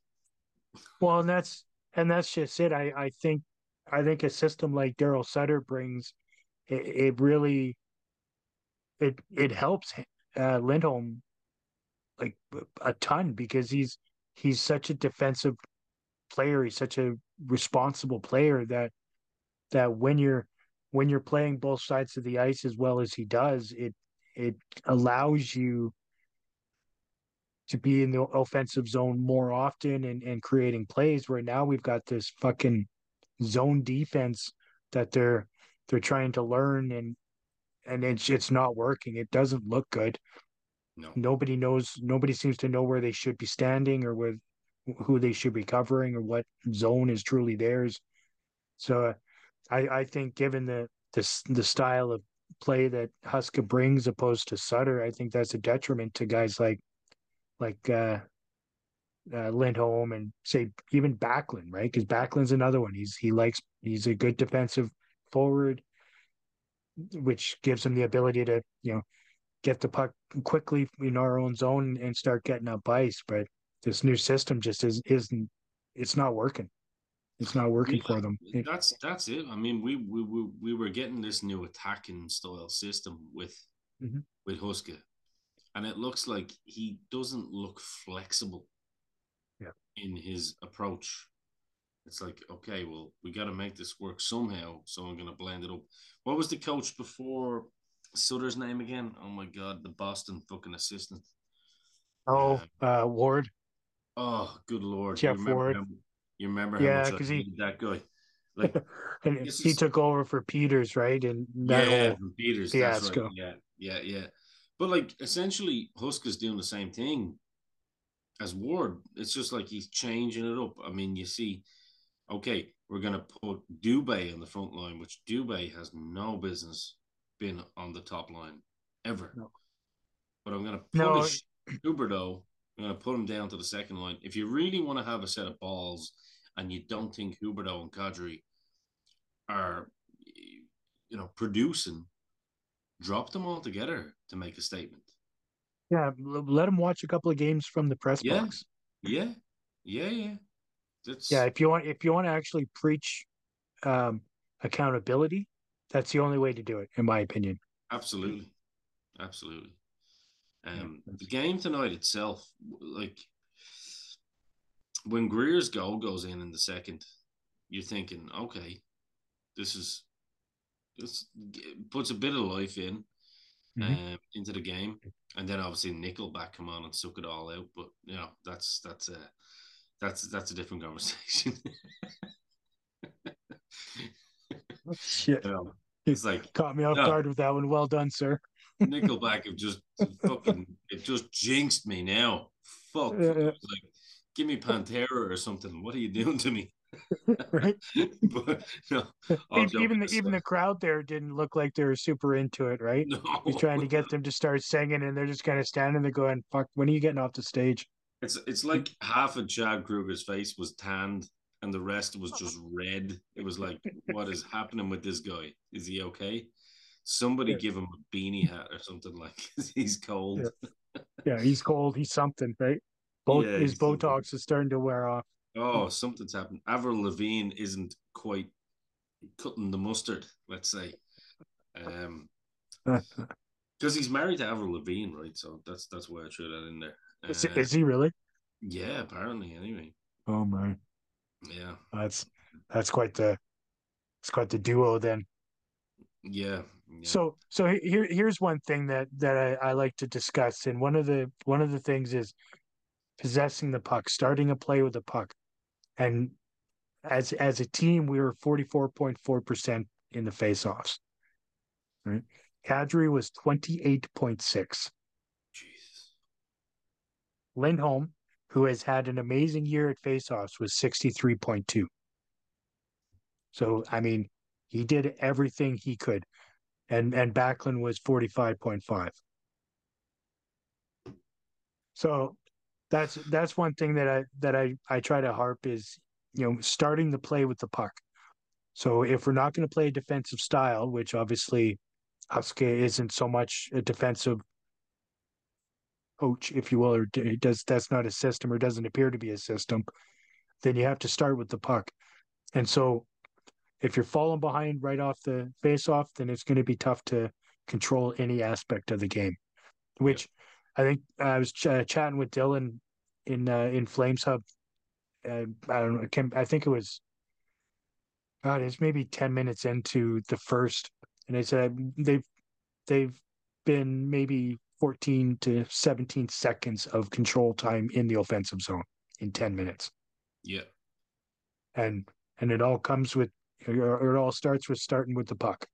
Well, and that's and that's just it. I I think I think a system like Daryl Sutter brings it, it really it it helps uh, Lindholm like a ton because he's he's such a defensive player. He's such a responsible player that that when you're when you're playing both sides of the ice as well as he does, it it allows you to be in the offensive zone more often and, and creating plays where now we've got this fucking zone defense that they're they're trying to learn and and it's it's not working. It doesn't look good. No. Nobody knows nobody seems to know where they should be standing or with who they should be covering or what zone is truly theirs. So I I think given the this the style of play that Huska brings opposed to Sutter, I think that's a detriment to guys like like uh, uh Lindholm and say even Backlund, right? Because Backlund's another one. He's he likes he's a good defensive forward, which gives him the ability to you know get the puck quickly in our own zone and start getting up ice. But this new system just is isn't it's not working. It's not working Yeah, for them. That's that's it. I mean, we we we, we were getting this new attacking style system with Mhm. with Huska, and it looks like he doesn't look flexible. Yeah. In his approach, it's like okay, well, we got to make this work somehow. So I'm gonna blend it up. What was the coach before Sutter's name again? Oh my god, the Boston fucking assistant. oh, uh, Ward. Oh, good lord! Jeff you Ward. How, you remember how Yeah, much I 'cause he- that guy? <laughs> Like and he is- took over for Peters, right? And that yeah, whole Peters. That's right. Yeah, yeah, yeah. But like essentially, Huska's doing the same thing as Ward. It's just like he's changing it up. I mean, you see, okay, we're gonna put Dubé on the front line, which Dubé has no business being on the top line ever. No. But I'm gonna No. punish Huberdeau. I'm gonna put him down to the second line. If you really want to have a set of balls and you don't think Huberdeau and Kadri are you know producing, drop them all together to make a statement. yeah, let them watch a couple of games from the press Yeah. box. Yeah, yeah, yeah. That's Yeah, if you want if you want to actually preach um accountability, that's the only way to do it, in my opinion. absolutely, absolutely. Um, that's- the game tonight itself, like when Greer's goal goes in in the second, you're thinking, okay, this is this puts a bit of life in Mhm. um, into the game, and then obviously Nickelback come on and suck it all out. But you know, that's that's a that's that's a different <laughs> conversation. Shit. You know, it's like Caught me off Yeah. guard with that one. Well done, sir. <laughs> Nickelback have just fucking it just jinxed me now. Fuck. Like, give me Pantera or something. What are you doing to me? <laughs> <laughs> Right? <laughs> but no, Even even the, even the crowd there didn't look like they were super into it, right? no. He's trying to get them to start singing, and they're just kind of standing there going, "Fuck, when are you getting off the stage?" It's it's like half of Chad Kroeger's face was tanned and the rest was just red. It was like, what is happening with this guy? Is he okay? Somebody Yeah. give him a beanie hat or something like he's cold. Yeah. Yeah, he's cold. He's something, right? Both Yeah, his he's something. Botox is starting to wear off. Oh, something's happened. Avril Lavigne isn't quite cutting the mustard, let's say. Um <laughs> because he's married to Avril Lavigne, right? So that's that's why I threw that in there. is, Uh, is he really? yeah, apparently. Anyway, Oh my, yeah. that's that's quite the it's quite the duo then. Yeah. yeah. So so here here's one thing that that I, I like to discuss, and one of the one of the things is possessing the puck, starting a play with the puck, and as as a team, we were forty four point four percent in the faceoffs. Right, Kadri was twenty eight point six. Jesus. Lindholm, who has had an amazing year at faceoffs, was sixty three point two. So I mean, he did everything he could, and and Backlund was forty five point five. So that's that's one thing that I that I I try to harp is you know starting the play with the puck. So if we're not going to play a defensive style, which obviously Huska isn't so much a defensive coach, if you will, or does that's not a system or doesn't appear to be a system, then you have to start with the puck. And so if you're falling behind right off the face off, then it's going to be tough to control any aspect of the game. Which I think I was ch- uh, chatting with Dylan in uh, in Flames Hub. Uh, I don't know. I can't- I think it was. God, it's maybe ten minutes into the first, and they said they've they've been maybe fourteen to seventeen seconds of control time in the offensive zone in ten minutes Yeah. and and it all comes with or it all starts with starting with the puck.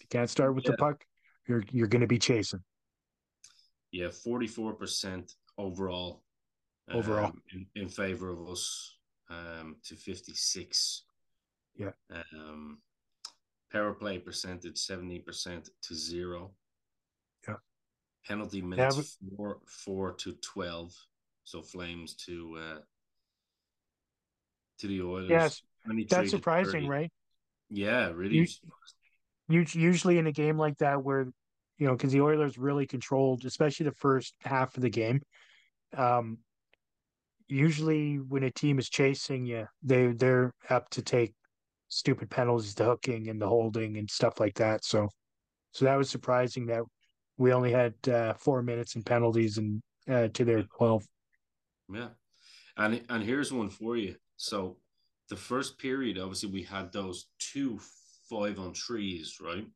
You can't start with the puck, you're you're going to be chasing. Yeah. 44% overall. Overall. um, in, in favor of us um, to 56. Yeah. Um, power play percentage 70% to zero. Yeah. Penalty minutes but- four four to twelve. So Flames to uh to the Oilers. Yes, that's surprising, right? Yeah, really. Usually in a game like that, where you know, because the Oilers really controlled, especially the first half of the game. Um, usually when a team is chasing you, they they're apt to take stupid penalties, the hooking and the holding and stuff like that. So, so that was surprising that we only had uh, four minutes in penalties and uh, to their twelve. Yeah. And and here's one for you. So the first period, obviously, we had those two five on trees, right?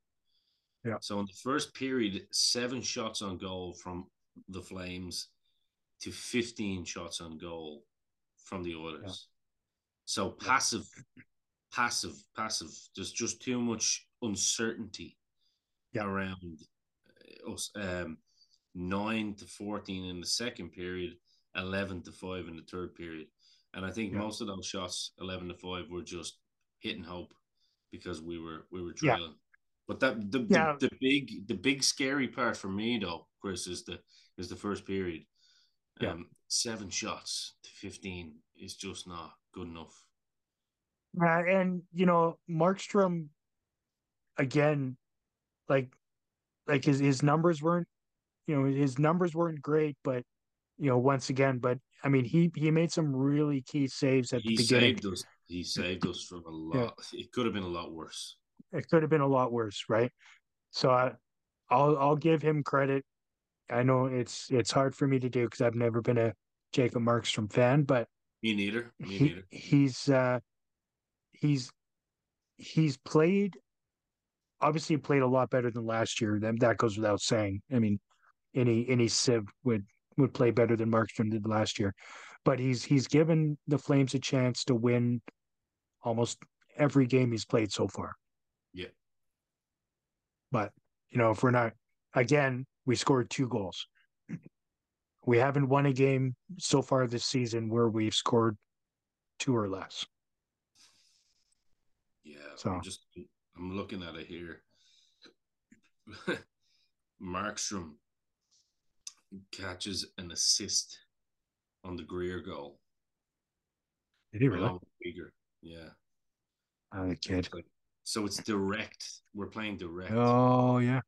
Yeah. So in the first period, seven shots on goal from the Flames to 15 shots on goal from the Oilers. So Yeah. passive, passive, passive. There's just too much uncertainty Yeah. around uh, us. Um, nine to 14 in the second period, 11 to 5 in the third period. And I think Yeah. most of those shots, 11 to 5, were just hitting hope because we were we were Yeah. trailing. But that the, Yeah. the the big the big scary part for me though, Chris, is the is the first period. Yeah. Um, seven shots to 15 is just not good enough. Uh, and you know, Markstrom again, like like his his numbers weren't, you know, his numbers weren't great, but you know, once again, but I mean, he he made some really key saves at He the beginning. saved us. He saved us from a lot. It could have been a lot worse. It could have been a lot worse, right? So I, I'll I'll give him credit. I know it's it's hard for me to do because I've never been a Jacob Markstrom fan, but Me neither. Me he, neither. he's uh he's he's played obviously he played a lot better than last year then that goes without saying i mean any any civ would would play better than markstrom did last year but he's he's given the flames a chance to win almost every game he's played so far Yeah. but you know if we're not again we scored two goals we haven't won a game so far this season where we've scored two or less Yeah, So- I'm just I'm looking at it here. <laughs> Markstrom catches an assist on the Greer goal. did he really. Yeah. oh the kid So it's direct. We're playing direct. oh yeah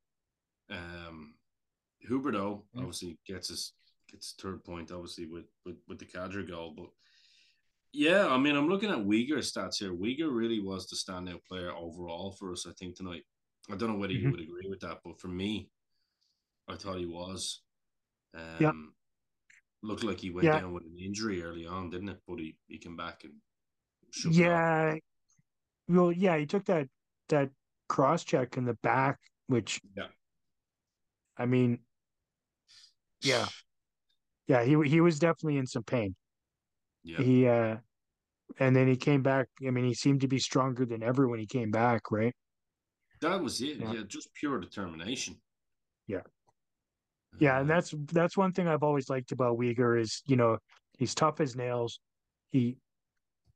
Um Huberdeau Yeah. obviously gets his gets third point obviously with with, with the Kadri goal, but yeah, I mean I'm looking at Weegar stats here. Weegar really was the standout player overall for us, I think, tonight. I don't know whether you Mhm. would agree with that, but for me, I thought he was. Um Yeah. looked like he went Yeah. down with an injury early on, didn't it? But he, he came back and shook it off. Yeah. Well, yeah, he took that that cross check in the back, which Yeah. I mean, yeah, yeah, he he was definitely in some pain. Yeah. He uh, and then he came back. I mean, he seemed to be stronger than ever when he came back, right? That was it. Yeah. Yeah, just pure determination. Yeah. Yeah, and Uh, that's that's one thing I've always liked about Weegar is you know he's tough as nails. He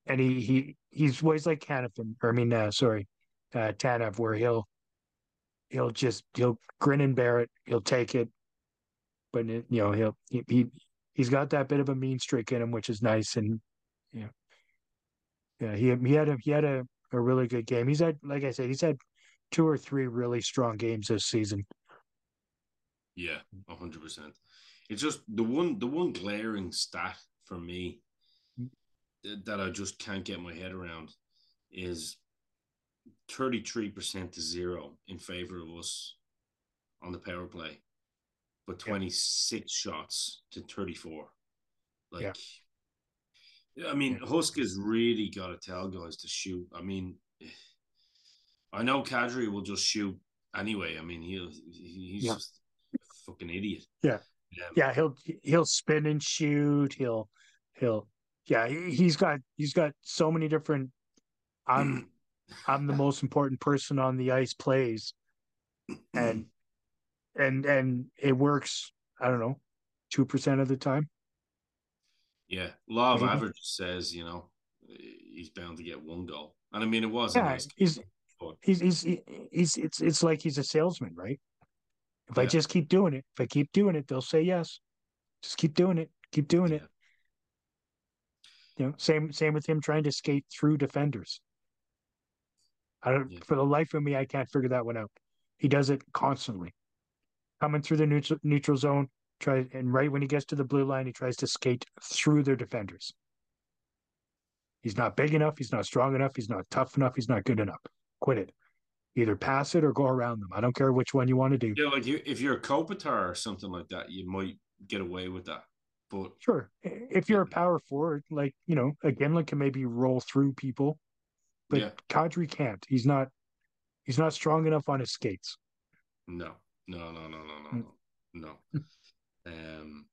and he he he's always like Canifin, or I mean, uh, sorry, uh, Tanev, where he'll he'll just he'll grin and bear it. He'll take it, but you know he'll he, he he's got that bit of a mean streak in him, which is nice. And yeah, yeah, he he had a he had a, a really good game. He's had like I said, he's had two or three really strong games this season. Yeah, hundred percent. It's just the one the one glaring stat for me that I just can't get my head around is thirty three percent to zero in favor of us on the power play, but twenty six shots to thirty four. Like, I mean, Husk has really got to tell guys to shoot. I mean, I know Kadri will just shoot anyway. I mean, he'll he's Yeah. just a fucking idiot. Yeah. Um, Yeah, he'll he'll spin and shoot. He'll he'll yeah. he- He's got he's got so many different. I'm <clears throat> I'm the most important person on the ice plays, and and and it works. I don't know, two percent of the time. Yeah, law of Maybe. average says you know he's bound to get one goal, and I mean it was a Yeah, nice he's but he's he's he's it's it's like he's a salesman, right? If I just keep doing it, if I keep doing it, they'll say yes. Just keep doing it, keep doing it. You know, same same with him trying to skate through defenders. I don't Yeah. for the life of me, I can't figure that one out. He does it constantly. Coming through the neutral neutral zone, try and right when he gets to the blue line, he tries to skate through their defenders. He's not big enough, he's not strong enough, he's not tough enough, he's not good enough. Quit it. Either pass it or go around them. I don't care which one you want to do. yeah, like you, if you're a Kopitar or something like that, you might get away with that. But Sure. If you're a power forward, like, you know, a Gimlin can maybe roll through people, but Yeah. Kadri can't. He's not he's not strong enough on his skates. no, no, no, no, no, no, Mm. no, no. um,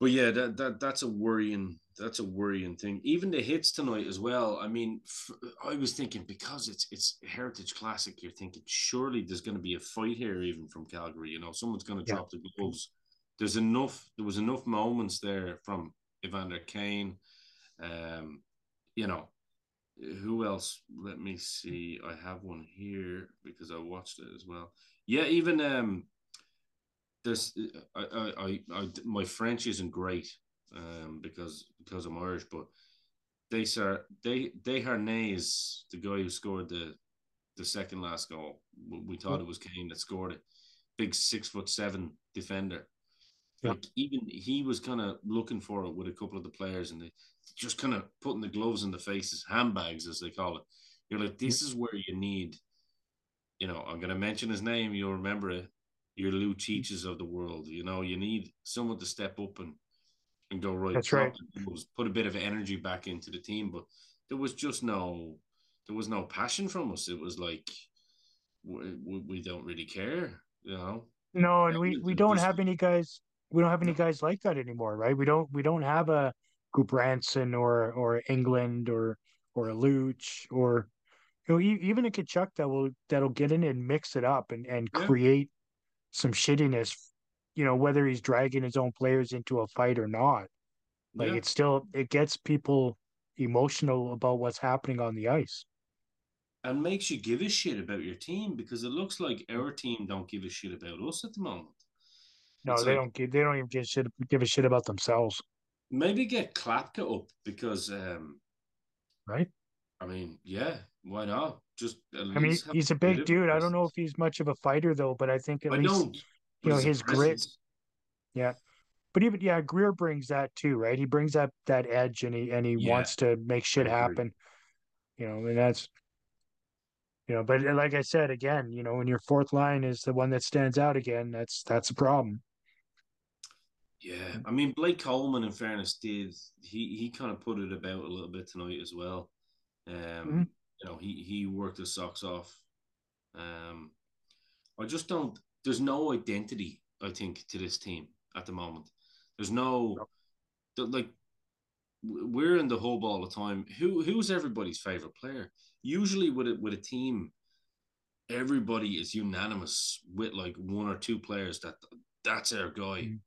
but yeah, that that that's a worrying that's a worrying thing. Even the hits tonight as well. I mean, f- I was thinking because it's it's Heritage Classic, you're thinking surely there's going to be a fight here, even from Calgary. You know, someone's going to Yeah. drop the gloves. There's enough. There was enough moments there from Evander Kane. Um, you know, who else? Let me see. I have one here because I watched it as well. Yeah, even um, there's I I I, I my French isn't great um because because I'm Irish, but they sir they they Harnais, the guy who scored the the second last goal. We we thought it was Kane that scored it. Big six foot seven defender. Yeah. Like even he was kind of looking for it with a couple of the players, and they just kind of putting the gloves in the faces, handbags as they call it. You're like, this is where you need, you know, I'm gonna mention his name, you'll remember it. Your Lou mm-hmm. Cheeches of the world. You know, you need someone to step up and and go right. That's right. gloves, Put a bit of energy back into the team, but there was just no, there was no passion from us. It was like we, we, we don't really care, you know. No, and we we don't have any guys we don't have any guys like that anymore, right? We don't we don't have a Gudbranson or or Engelland or or a Luch or you know even a Tkachuk that will that'll get in and mix it up and and Yeah. create some shittiness, you know, whether he's dragging his own players into a fight or not. Like Yeah. it's still it gets people emotional about what's happening on the ice. and makes you give a shit about your team because it looks like our team don't give a shit about us at the moment. No, It's they like- don't give they don't even give shit give a shit about themselves, Maybe get Klapka up because, um, right? I mean, yeah, why not? Just at I mean, he's a big dude. I don't know if he's much of a fighter though, but I think at I least you know his grit. Yeah, But even yeah, Greer brings that too, right? He brings that that edge, and he and he Yeah, wants to make shit happen. You know, and that's you know. But like I said again, you know, when your fourth line is the one that stands out again, that's that's a problem. Yeah, I mean Blake Coleman, in fairness, did he he kind of put it about a little bit tonight as well. Um, Mhm. you know, he he worked his socks off. Um, I just don't. There's no identity. I think to this team at the moment. There's no, no. like we're in the hub all the time. Who who's everybody's favorite player? Usually with a, with a team, everybody is unanimous with like one or two players that that's our guy, mm.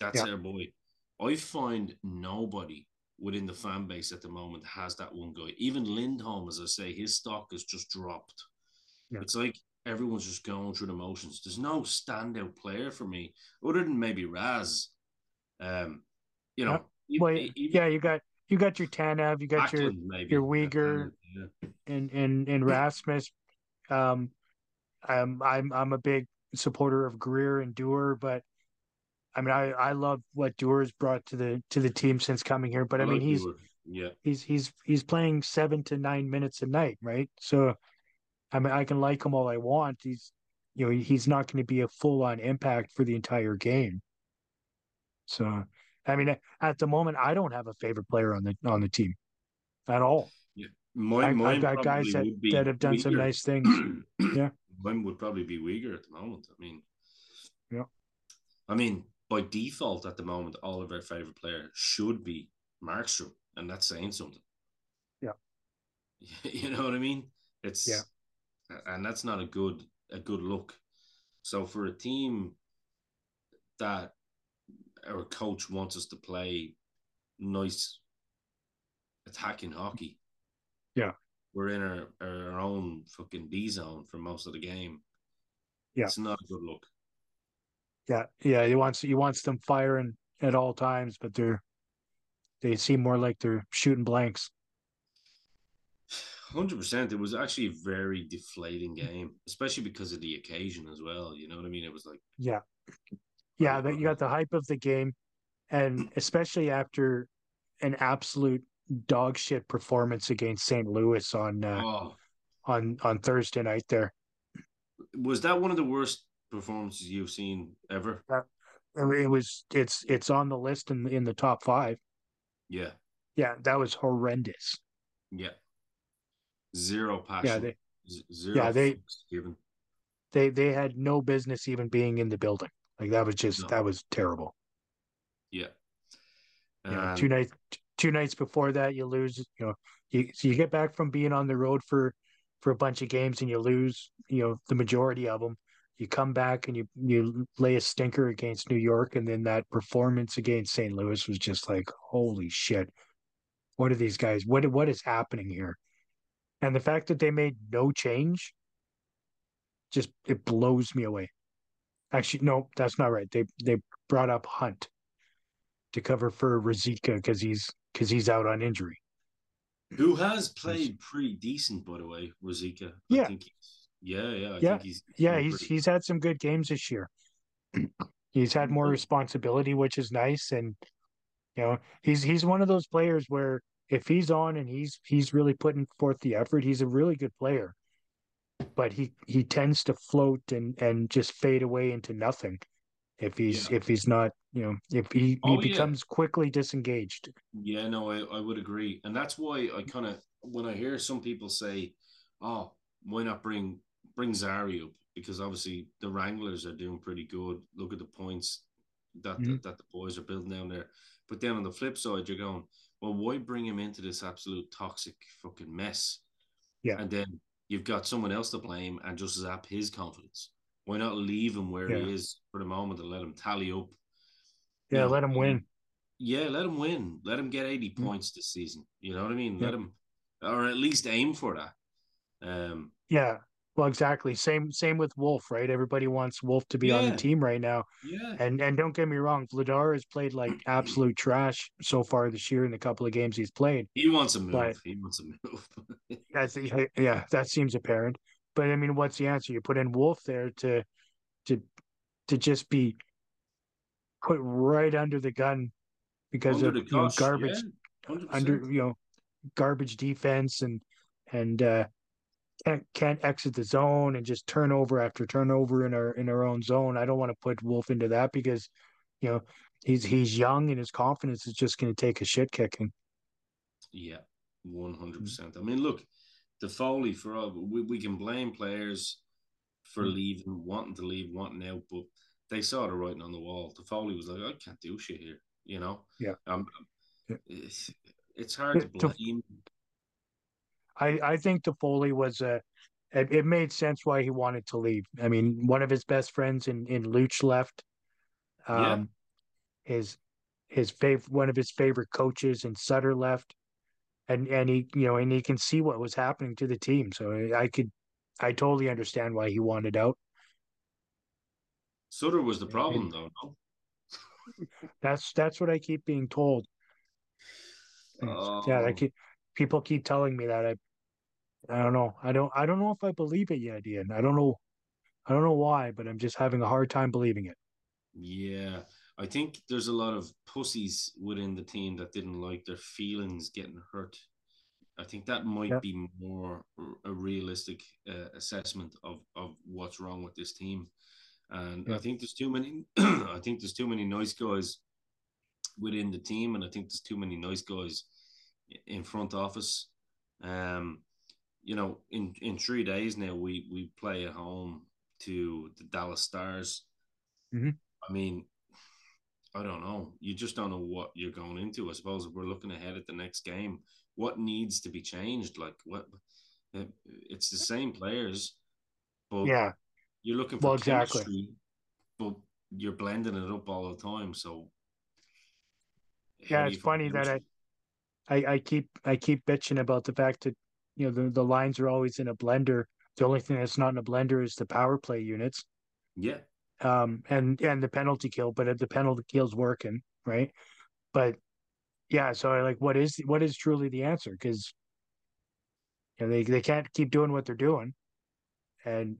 that's yeah. our boy. I find nobody within the fan base at the moment has that one guy. Even Lindholm, as I say, his stock has just dropped. Yeah. It's like everyone's just going through the motions. There's no standout player for me, other than maybe Raz. Um, you know, yeah. well, even, yeah, you got you got your Tanev, you got your maybe. your Weegar, yeah. and and and Rasmus. Um, I'm I'm I'm a big supporter of Greer and Duehr, but I mean, I, I love what Duehr's brought to the to the team since coming here. But I, I mean, he's Dewar. yeah he's he's he's playing seven to nine minutes a night, right? So, I mean, I can like him all I want. He's you know he's not going to be a full on impact for the entire game. So, I mean, at the moment, I don't have a favorite player on the on the team at all. Yeah, mine, I, have got guys that, that have done Weegar. some nice things. <clears throat> yeah, mine would probably be Weegar at the moment. I mean, yeah, I mean, by default at the moment, all of our favorite player should be Markstrom, and that's saying something. Yeah, <laughs> you know what I mean. It's yeah, and that's not a good a good look. So for a team that our coach wants us to play nice attacking hockey. Yeah. We're in our, our own fucking D zone for most of the game. Yeah. It's not a good look. Yeah, yeah. He wants he wants them firing at all times, but they're they seem more like they're shooting blanks. Hundred percent. It was actually a very deflating game, especially because of the occasion as well. You know what I mean? It was like yeah, yeah. That you got the hype of the game, and especially after an absolute dog shit performance against St. Louis on uh, oh. on on Thursday night. There was that one of the worst performances you've seen ever? it was. It's it's on the list in in the top five. Yeah. Yeah, that was horrendous. Yeah. Zero passion. Yeah, they, zero. Yeah, they given. They they had no business even being in the building. Like that was just no. that was terrible. Yeah. Um, two nights two nights before that you lose. You know, you so you get back from being on the road for for a bunch of games and you lose. You know, the majority of them you come back and you you lay a stinker against New York, and then that performance against St. Louis was just like, holy shit! What are these guys? What what is happening here? And the fact that they made no change, just it blows me away. Actually, no, that's not right. They they brought up Hunt to cover for Ruzicka because he's because he's out on injury. Who has played pretty decent, by the way. Yeah. I think yeah, yeah, I yeah, he's, yeah. He's pretty... he's had some good games this year. <clears throat> he's had more responsibility, which is nice, and you know he's he's one of those players where if he's on and he's he's really putting forth the effort, he's a really good player. But he he tends to float and and just fade away into nothing if he's yeah. if he's not you know if he, he oh, becomes yeah. quickly disengaged yeah no I, I would agree and that's why i kind of when i hear some people say oh why not bring bring Zary up because obviously the Wranglers are doing pretty good. Look at the points that, mm-hmm. that, that the boys are building down there. But then on the flip side, you're going, well, why bring him into this absolute toxic fucking mess? Yeah. And then you've got someone else to blame and just zap his confidence. Why not leave him where yeah. he is for the moment and let him tally up? Yeah, you know, let him win. Yeah, let him win. Let him get 80 mm-hmm. points this season. You know what I mean? Yeah. Let him, or at least aim for that. Um, yeah, well, exactly. Same same with Wolf, right? Everybody wants Wolf to be yeah. on the team right now. Yeah. And and don't get me wrong, Vladar has played like absolute trash so far this year in the couple of games he's played. He wants a move. But, he wants a move. <laughs> that's yeah, that seems apparent. But I mean, what's the answer? You put in Wolf there to to to just be put right under the gun because under of you know, garbage yeah, under you know garbage defense and and uh can't can't exit the zone and just turnover after turnover in our in our own zone. I don't want to put Wolf into that because, you know, he's he's young and his confidence is just going to take a shit kicking. Yeah, one hundred percent. I mean, look, the Foley for all we, we can blame players for Mm. leaving, wanting to leave, wanting out, but they saw the writing on the wall. Toffoli was like, I can't do shit here, you know. Yeah. Um, Yeah. it's, it's hard To- blame. I, I think Foley was a. It, it made sense why he wanted to leave. I mean, one of his best friends in in Luch left. Um, Yeah. his his favorite one of his favorite coaches in Sutter left, and and he you know and he can see what was happening to the team. So I, I could, I totally understand why he wanted out. Sutter was the problem, and- though. No? <laughs> That's that's what I keep being told. Yeah, I Oh. keep people keep telling me that. I I don't know. I don't I don't know if I believe it yet, Ian. I don't know. I don't know why, but I'm just having a hard time believing it. Yeah, I think there's a lot of pussies within the team that didn't like their feelings getting hurt. I think that might Yeah. be more a realistic uh, assessment of of what's wrong with this team. And I think there's too many. <clears throat> I think there's too many nice guys within the team, and I think there's too many nice guys in front office. Um, you know, in in three days now, we we play at home to the Dallas Stars. Mhm. I mean, I don't know. You just don't know what you're going into. I suppose if we're looking ahead at the next game, what needs to be changed? Like what? uh, It's the same players, but Yeah, you're looking for Well, exactly. but you're blending it up all the time. So yeah. It's funny that I. I I keep I keep bitching about the fact that you know the the lines are always in a blender. The only thing that's not in a blender is the power play units. yeah, um and and the penalty kill but if the penalty kill's working right? But yeah so I like what is what is truly the answer? Because you know they, they can't keep doing what they're doing. And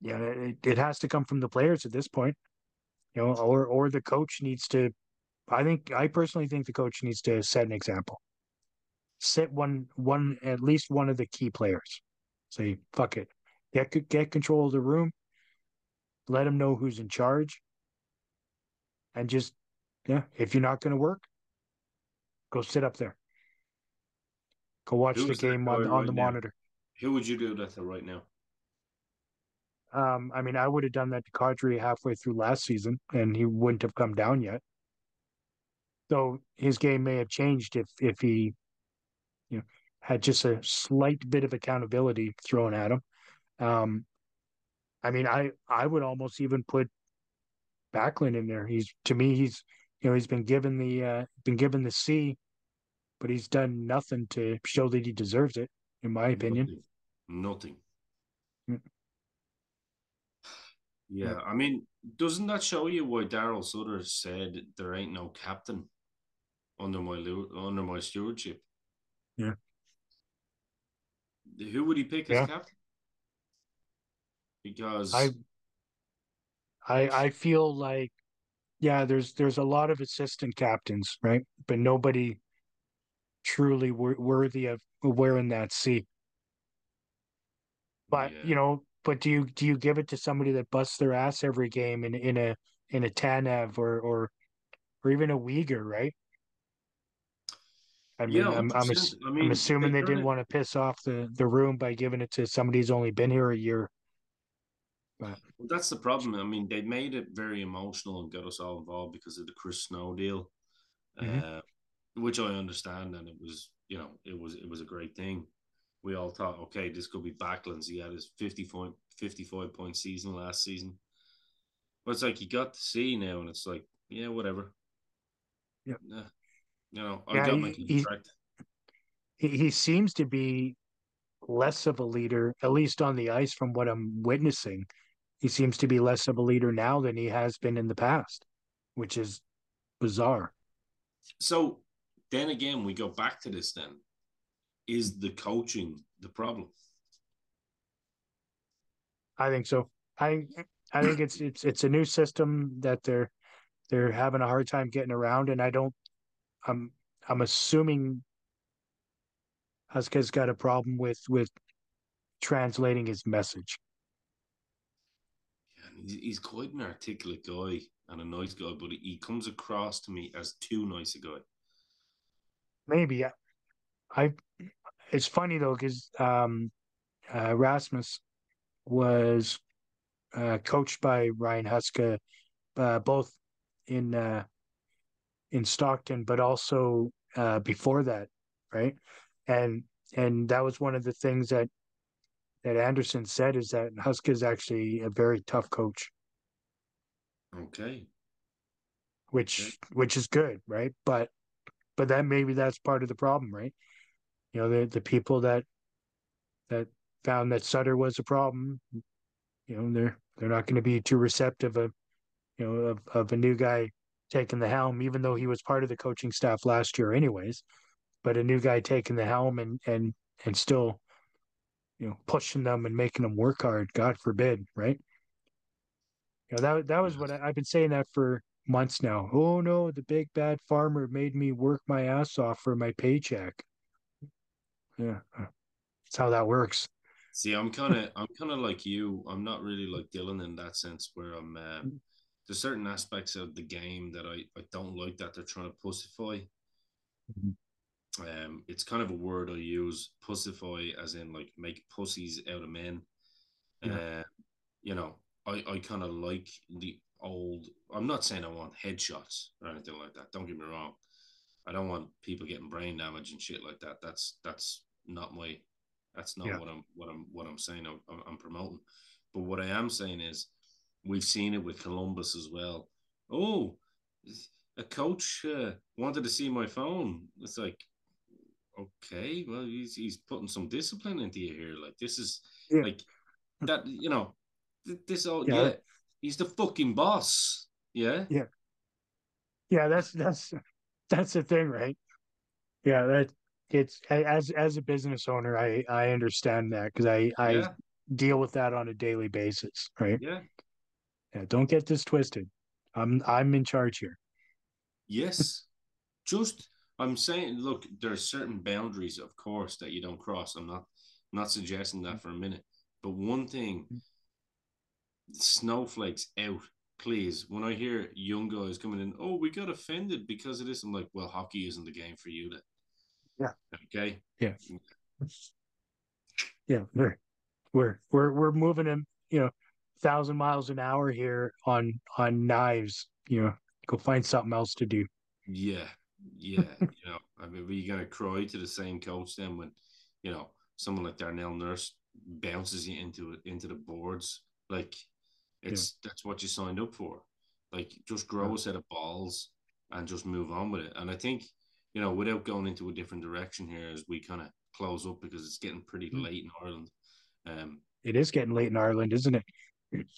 yeah it, it has to come from the players at this point you know or or the coach needs to i think i personally think the coach needs to set an example sit one one at least one of the key players. Say fuck it. Get get control of the room. Let them know who's in charge. And just yeah if you're not going to work go sit up there. Go watch the Who's game on, on right the now? monitor. Who would you do that to right now? um i mean i would have done that to Kadri halfway through last season and he wouldn't have come down yet. So his game may have changed if if he you know had just a slight bit of accountability thrown at him um i mean i i would almost even put Backlund in there he's to me he's you know he's been given the uh been given the C but he's done nothing to show that he deserves it in my opinion Nothing. Mm. Yeah, I mean, doesn't that show you why Daryl Sutter said there ain't no captain under my under my stewardship? Yeah. Who would he pick as Yeah. captain? Because I I I feel like yeah, there's there's a lot of assistant captains, right? But nobody truly wor- worthy of wearing that seat. But Yeah. you know, but do you do you give it to somebody that busts their ass every game in in a in a Tanev or or or even a Weegar, right? I mean, yeah, I'm I'm, ass- I mean, I'm assuming they didn't it- want to piss off the the room by giving it to somebody who's only been here a year. Well, that's the problem. I mean, they made it very emotional and got us all involved because of the Chris Snow deal, Mhm. uh, which I understand, and it was, you know, it was it was a great thing. We all thought, okay, this could be Backlund's. He had his 50 point, 55 point season last season, but it's like you got to see now, and it's like, yeah, whatever. Yep. Nah. You know, I Yeah, got my he- he- contract. he, he seems to be less of a leader, at least on the ice from what I'm witnessing. He seems to be less of a leader now than he has been in the past, which is bizarre. So then again, we go back to this. Then is the coaching the problem? I think so. I I think it's it's it's a new system that they're they're having a hard time getting around, and I don't. I'm I'm assuming Huska's got a problem with with translating his message. Yeah, and he's, he's quite an articulate guy and a nice guy, but he comes across to me as too nice a guy. maybe I, I it's funny though because um, uh, Rasmus was uh, coached by Ryan Huska, uh, both in uh, in Stockton, but also uh, before that, right? And and that was one of the things that that Anderson said is that Huska is actually a very tough coach. Okay. Which okay. which is good, right? But but that maybe that's part of the problem, right? You know, the the people that that found that Sutter was a problem, you know, they're they're not going to be too receptive of you know of, of a new guy taking the helm, even though he was part of the coaching staff last year, anyways. But a new guy taking the helm and and and still, you know, pushing them and making them work hard. God forbid, right? You know that that was what I, I've been saying that for months now. Oh no, the big bad farmer made me work my ass off for my paycheck. Yeah, that's how that works. See, I'm kind of I'm kind of like you. I'm not really like Dylan in that sense, where I'm. Uh. There's certain aspects of the game that I, I don't like that they're trying to pussify. Mm-hmm. Um, it's kind of a word I use, pussify, as in like make pussies out of men. Yeah. Uh, you know, I, I kind of like the old. I'm not saying I want headshots or anything like that. Don't get me wrong. I don't want people getting brain damage and shit like that. That's that's not my that's not yeah. what I'm what I'm what I'm saying. I'm, I'm promoting, but what I am saying is, we've seen it with Columbus as well. Oh, a coach uh, wanted to see my phone. It's like, okay, well, he's he's putting some discipline into you here. Like this is yeah. like that. You know, this all yeah. yeah. He's the fucking boss. Yeah. Yeah. Yeah. That's that's that's the thing, right? Yeah. That it's as as a business owner, I I understand that because I I yeah. deal with that on a daily basis, right? Yeah. Yeah. Don't get this twisted. I'm I'm in charge here. Yes. <laughs> Just I'm saying, look, there are certain boundaries, of course, that you don't cross. I'm not I'm not suggesting that for a minute. But one thing, snowflakes out, please. When I hear young guys coming in, oh, we got offended because of this. I'm like, well, hockey isn't the game for you then. Yeah. Okay. Yeah. Yeah. We're we're we're we're moving him, you know, thousand miles an hour here on on knives. You know, go find something else to do. Yeah. Yeah. <laughs> you know, I mean, we gonna cry to the same coach then when, you know, someone like Darnell Nurse bounces you into it into the boards. Like it's yeah. that's what you signed up for. Like just grow yeah. a set of balls and just move on with it. And I think you know, without going into a different direction here as we kind of close up because it's getting pretty mm. late in Ireland. Um, it is getting late in Ireland, isn't it?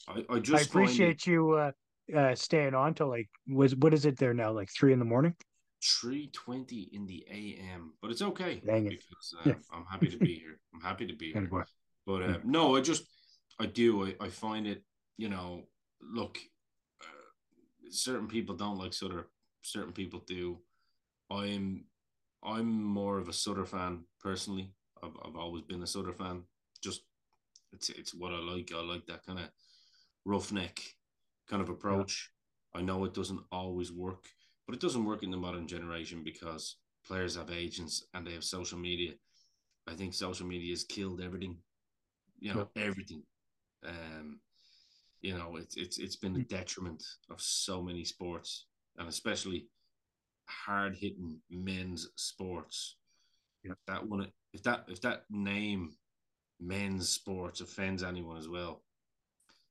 I, I just I appreciate you uh, uh, staying on till like was what is it there now? Like three in the morning. Three twenty in the a.m. But it's okay Dang it. because uh. I'm happy to be here. I'm happy to be <laughs> here. But uh, no, I just I do I, I find it you know look uh, certain people don't like of certain people do I'm I'm more of a Sutter fan personally. I've, I've always been a Sutter fan. Just it's it's what I like. I like that kind of roughneck kind of approach. Yeah. I know it doesn't always work, but it doesn't work in the modern generation because players have agents and they have social media. I think social media has killed everything. You know, yeah. everything. Um, you know, it's it's it's been a mm. detriment of so many sports, and especially hard hitting men's sports. Yeah. That one, if that if that name men's sports offends anyone as well,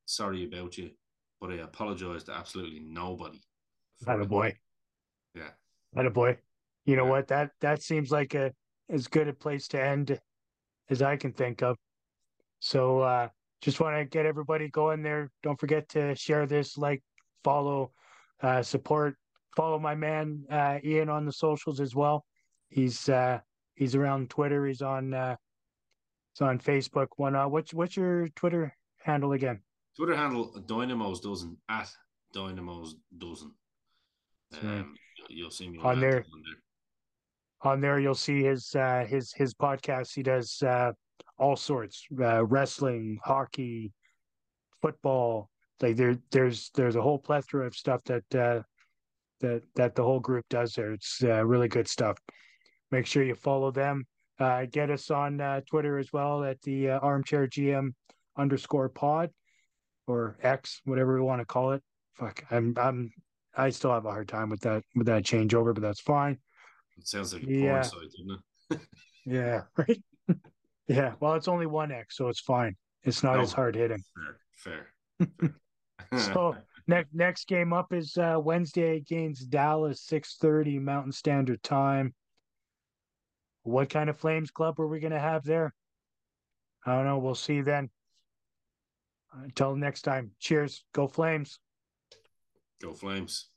sorry about you, but I apologize to absolutely nobody. Not a boy. Yeah. Not a boy. You know yeah. what? That that seems like a as good a place to end as I can think of. So uh just want to get everybody going there. Don't forget to share this, like, follow, uh, support follow my man uh, Ian on the socials as well. He's uh, he's around Twitter. He's on uh, he's on Facebook. One uh, what's what's your Twitter handle again? Twitter handle Dynamos dozen at Dynamos dozen. Um, you'll see me on there. on there. On there, you'll see his uh, his his podcast. He does uh, all sorts: uh, wrestling, hockey, football. Like there, there's there's a whole plethora of stuff that uh, that that the whole group does there. It's uh, really good stuff. Make sure you follow them. Uh, get us on uh, Twitter as well at the uh, armchair GM underscore pod or X, whatever we want to call it. Fuck, I'm I'm I still have a hard time with that with that changeover, but that's fine. It sounds like a Yeah. porn site, doesn't it? <laughs> Yeah, right. <laughs> yeah, well, it's only one X, so it's fine. It's not Oh. as hard hitting. Fair. Fair. <laughs> So next next game up is uh, Wednesday against Dallas, six thirty Mountain Standard Time. What kind of Flames club are we going to have there? I don't know. We'll see then. Until next time. Cheers. Go Flames. Go Flames.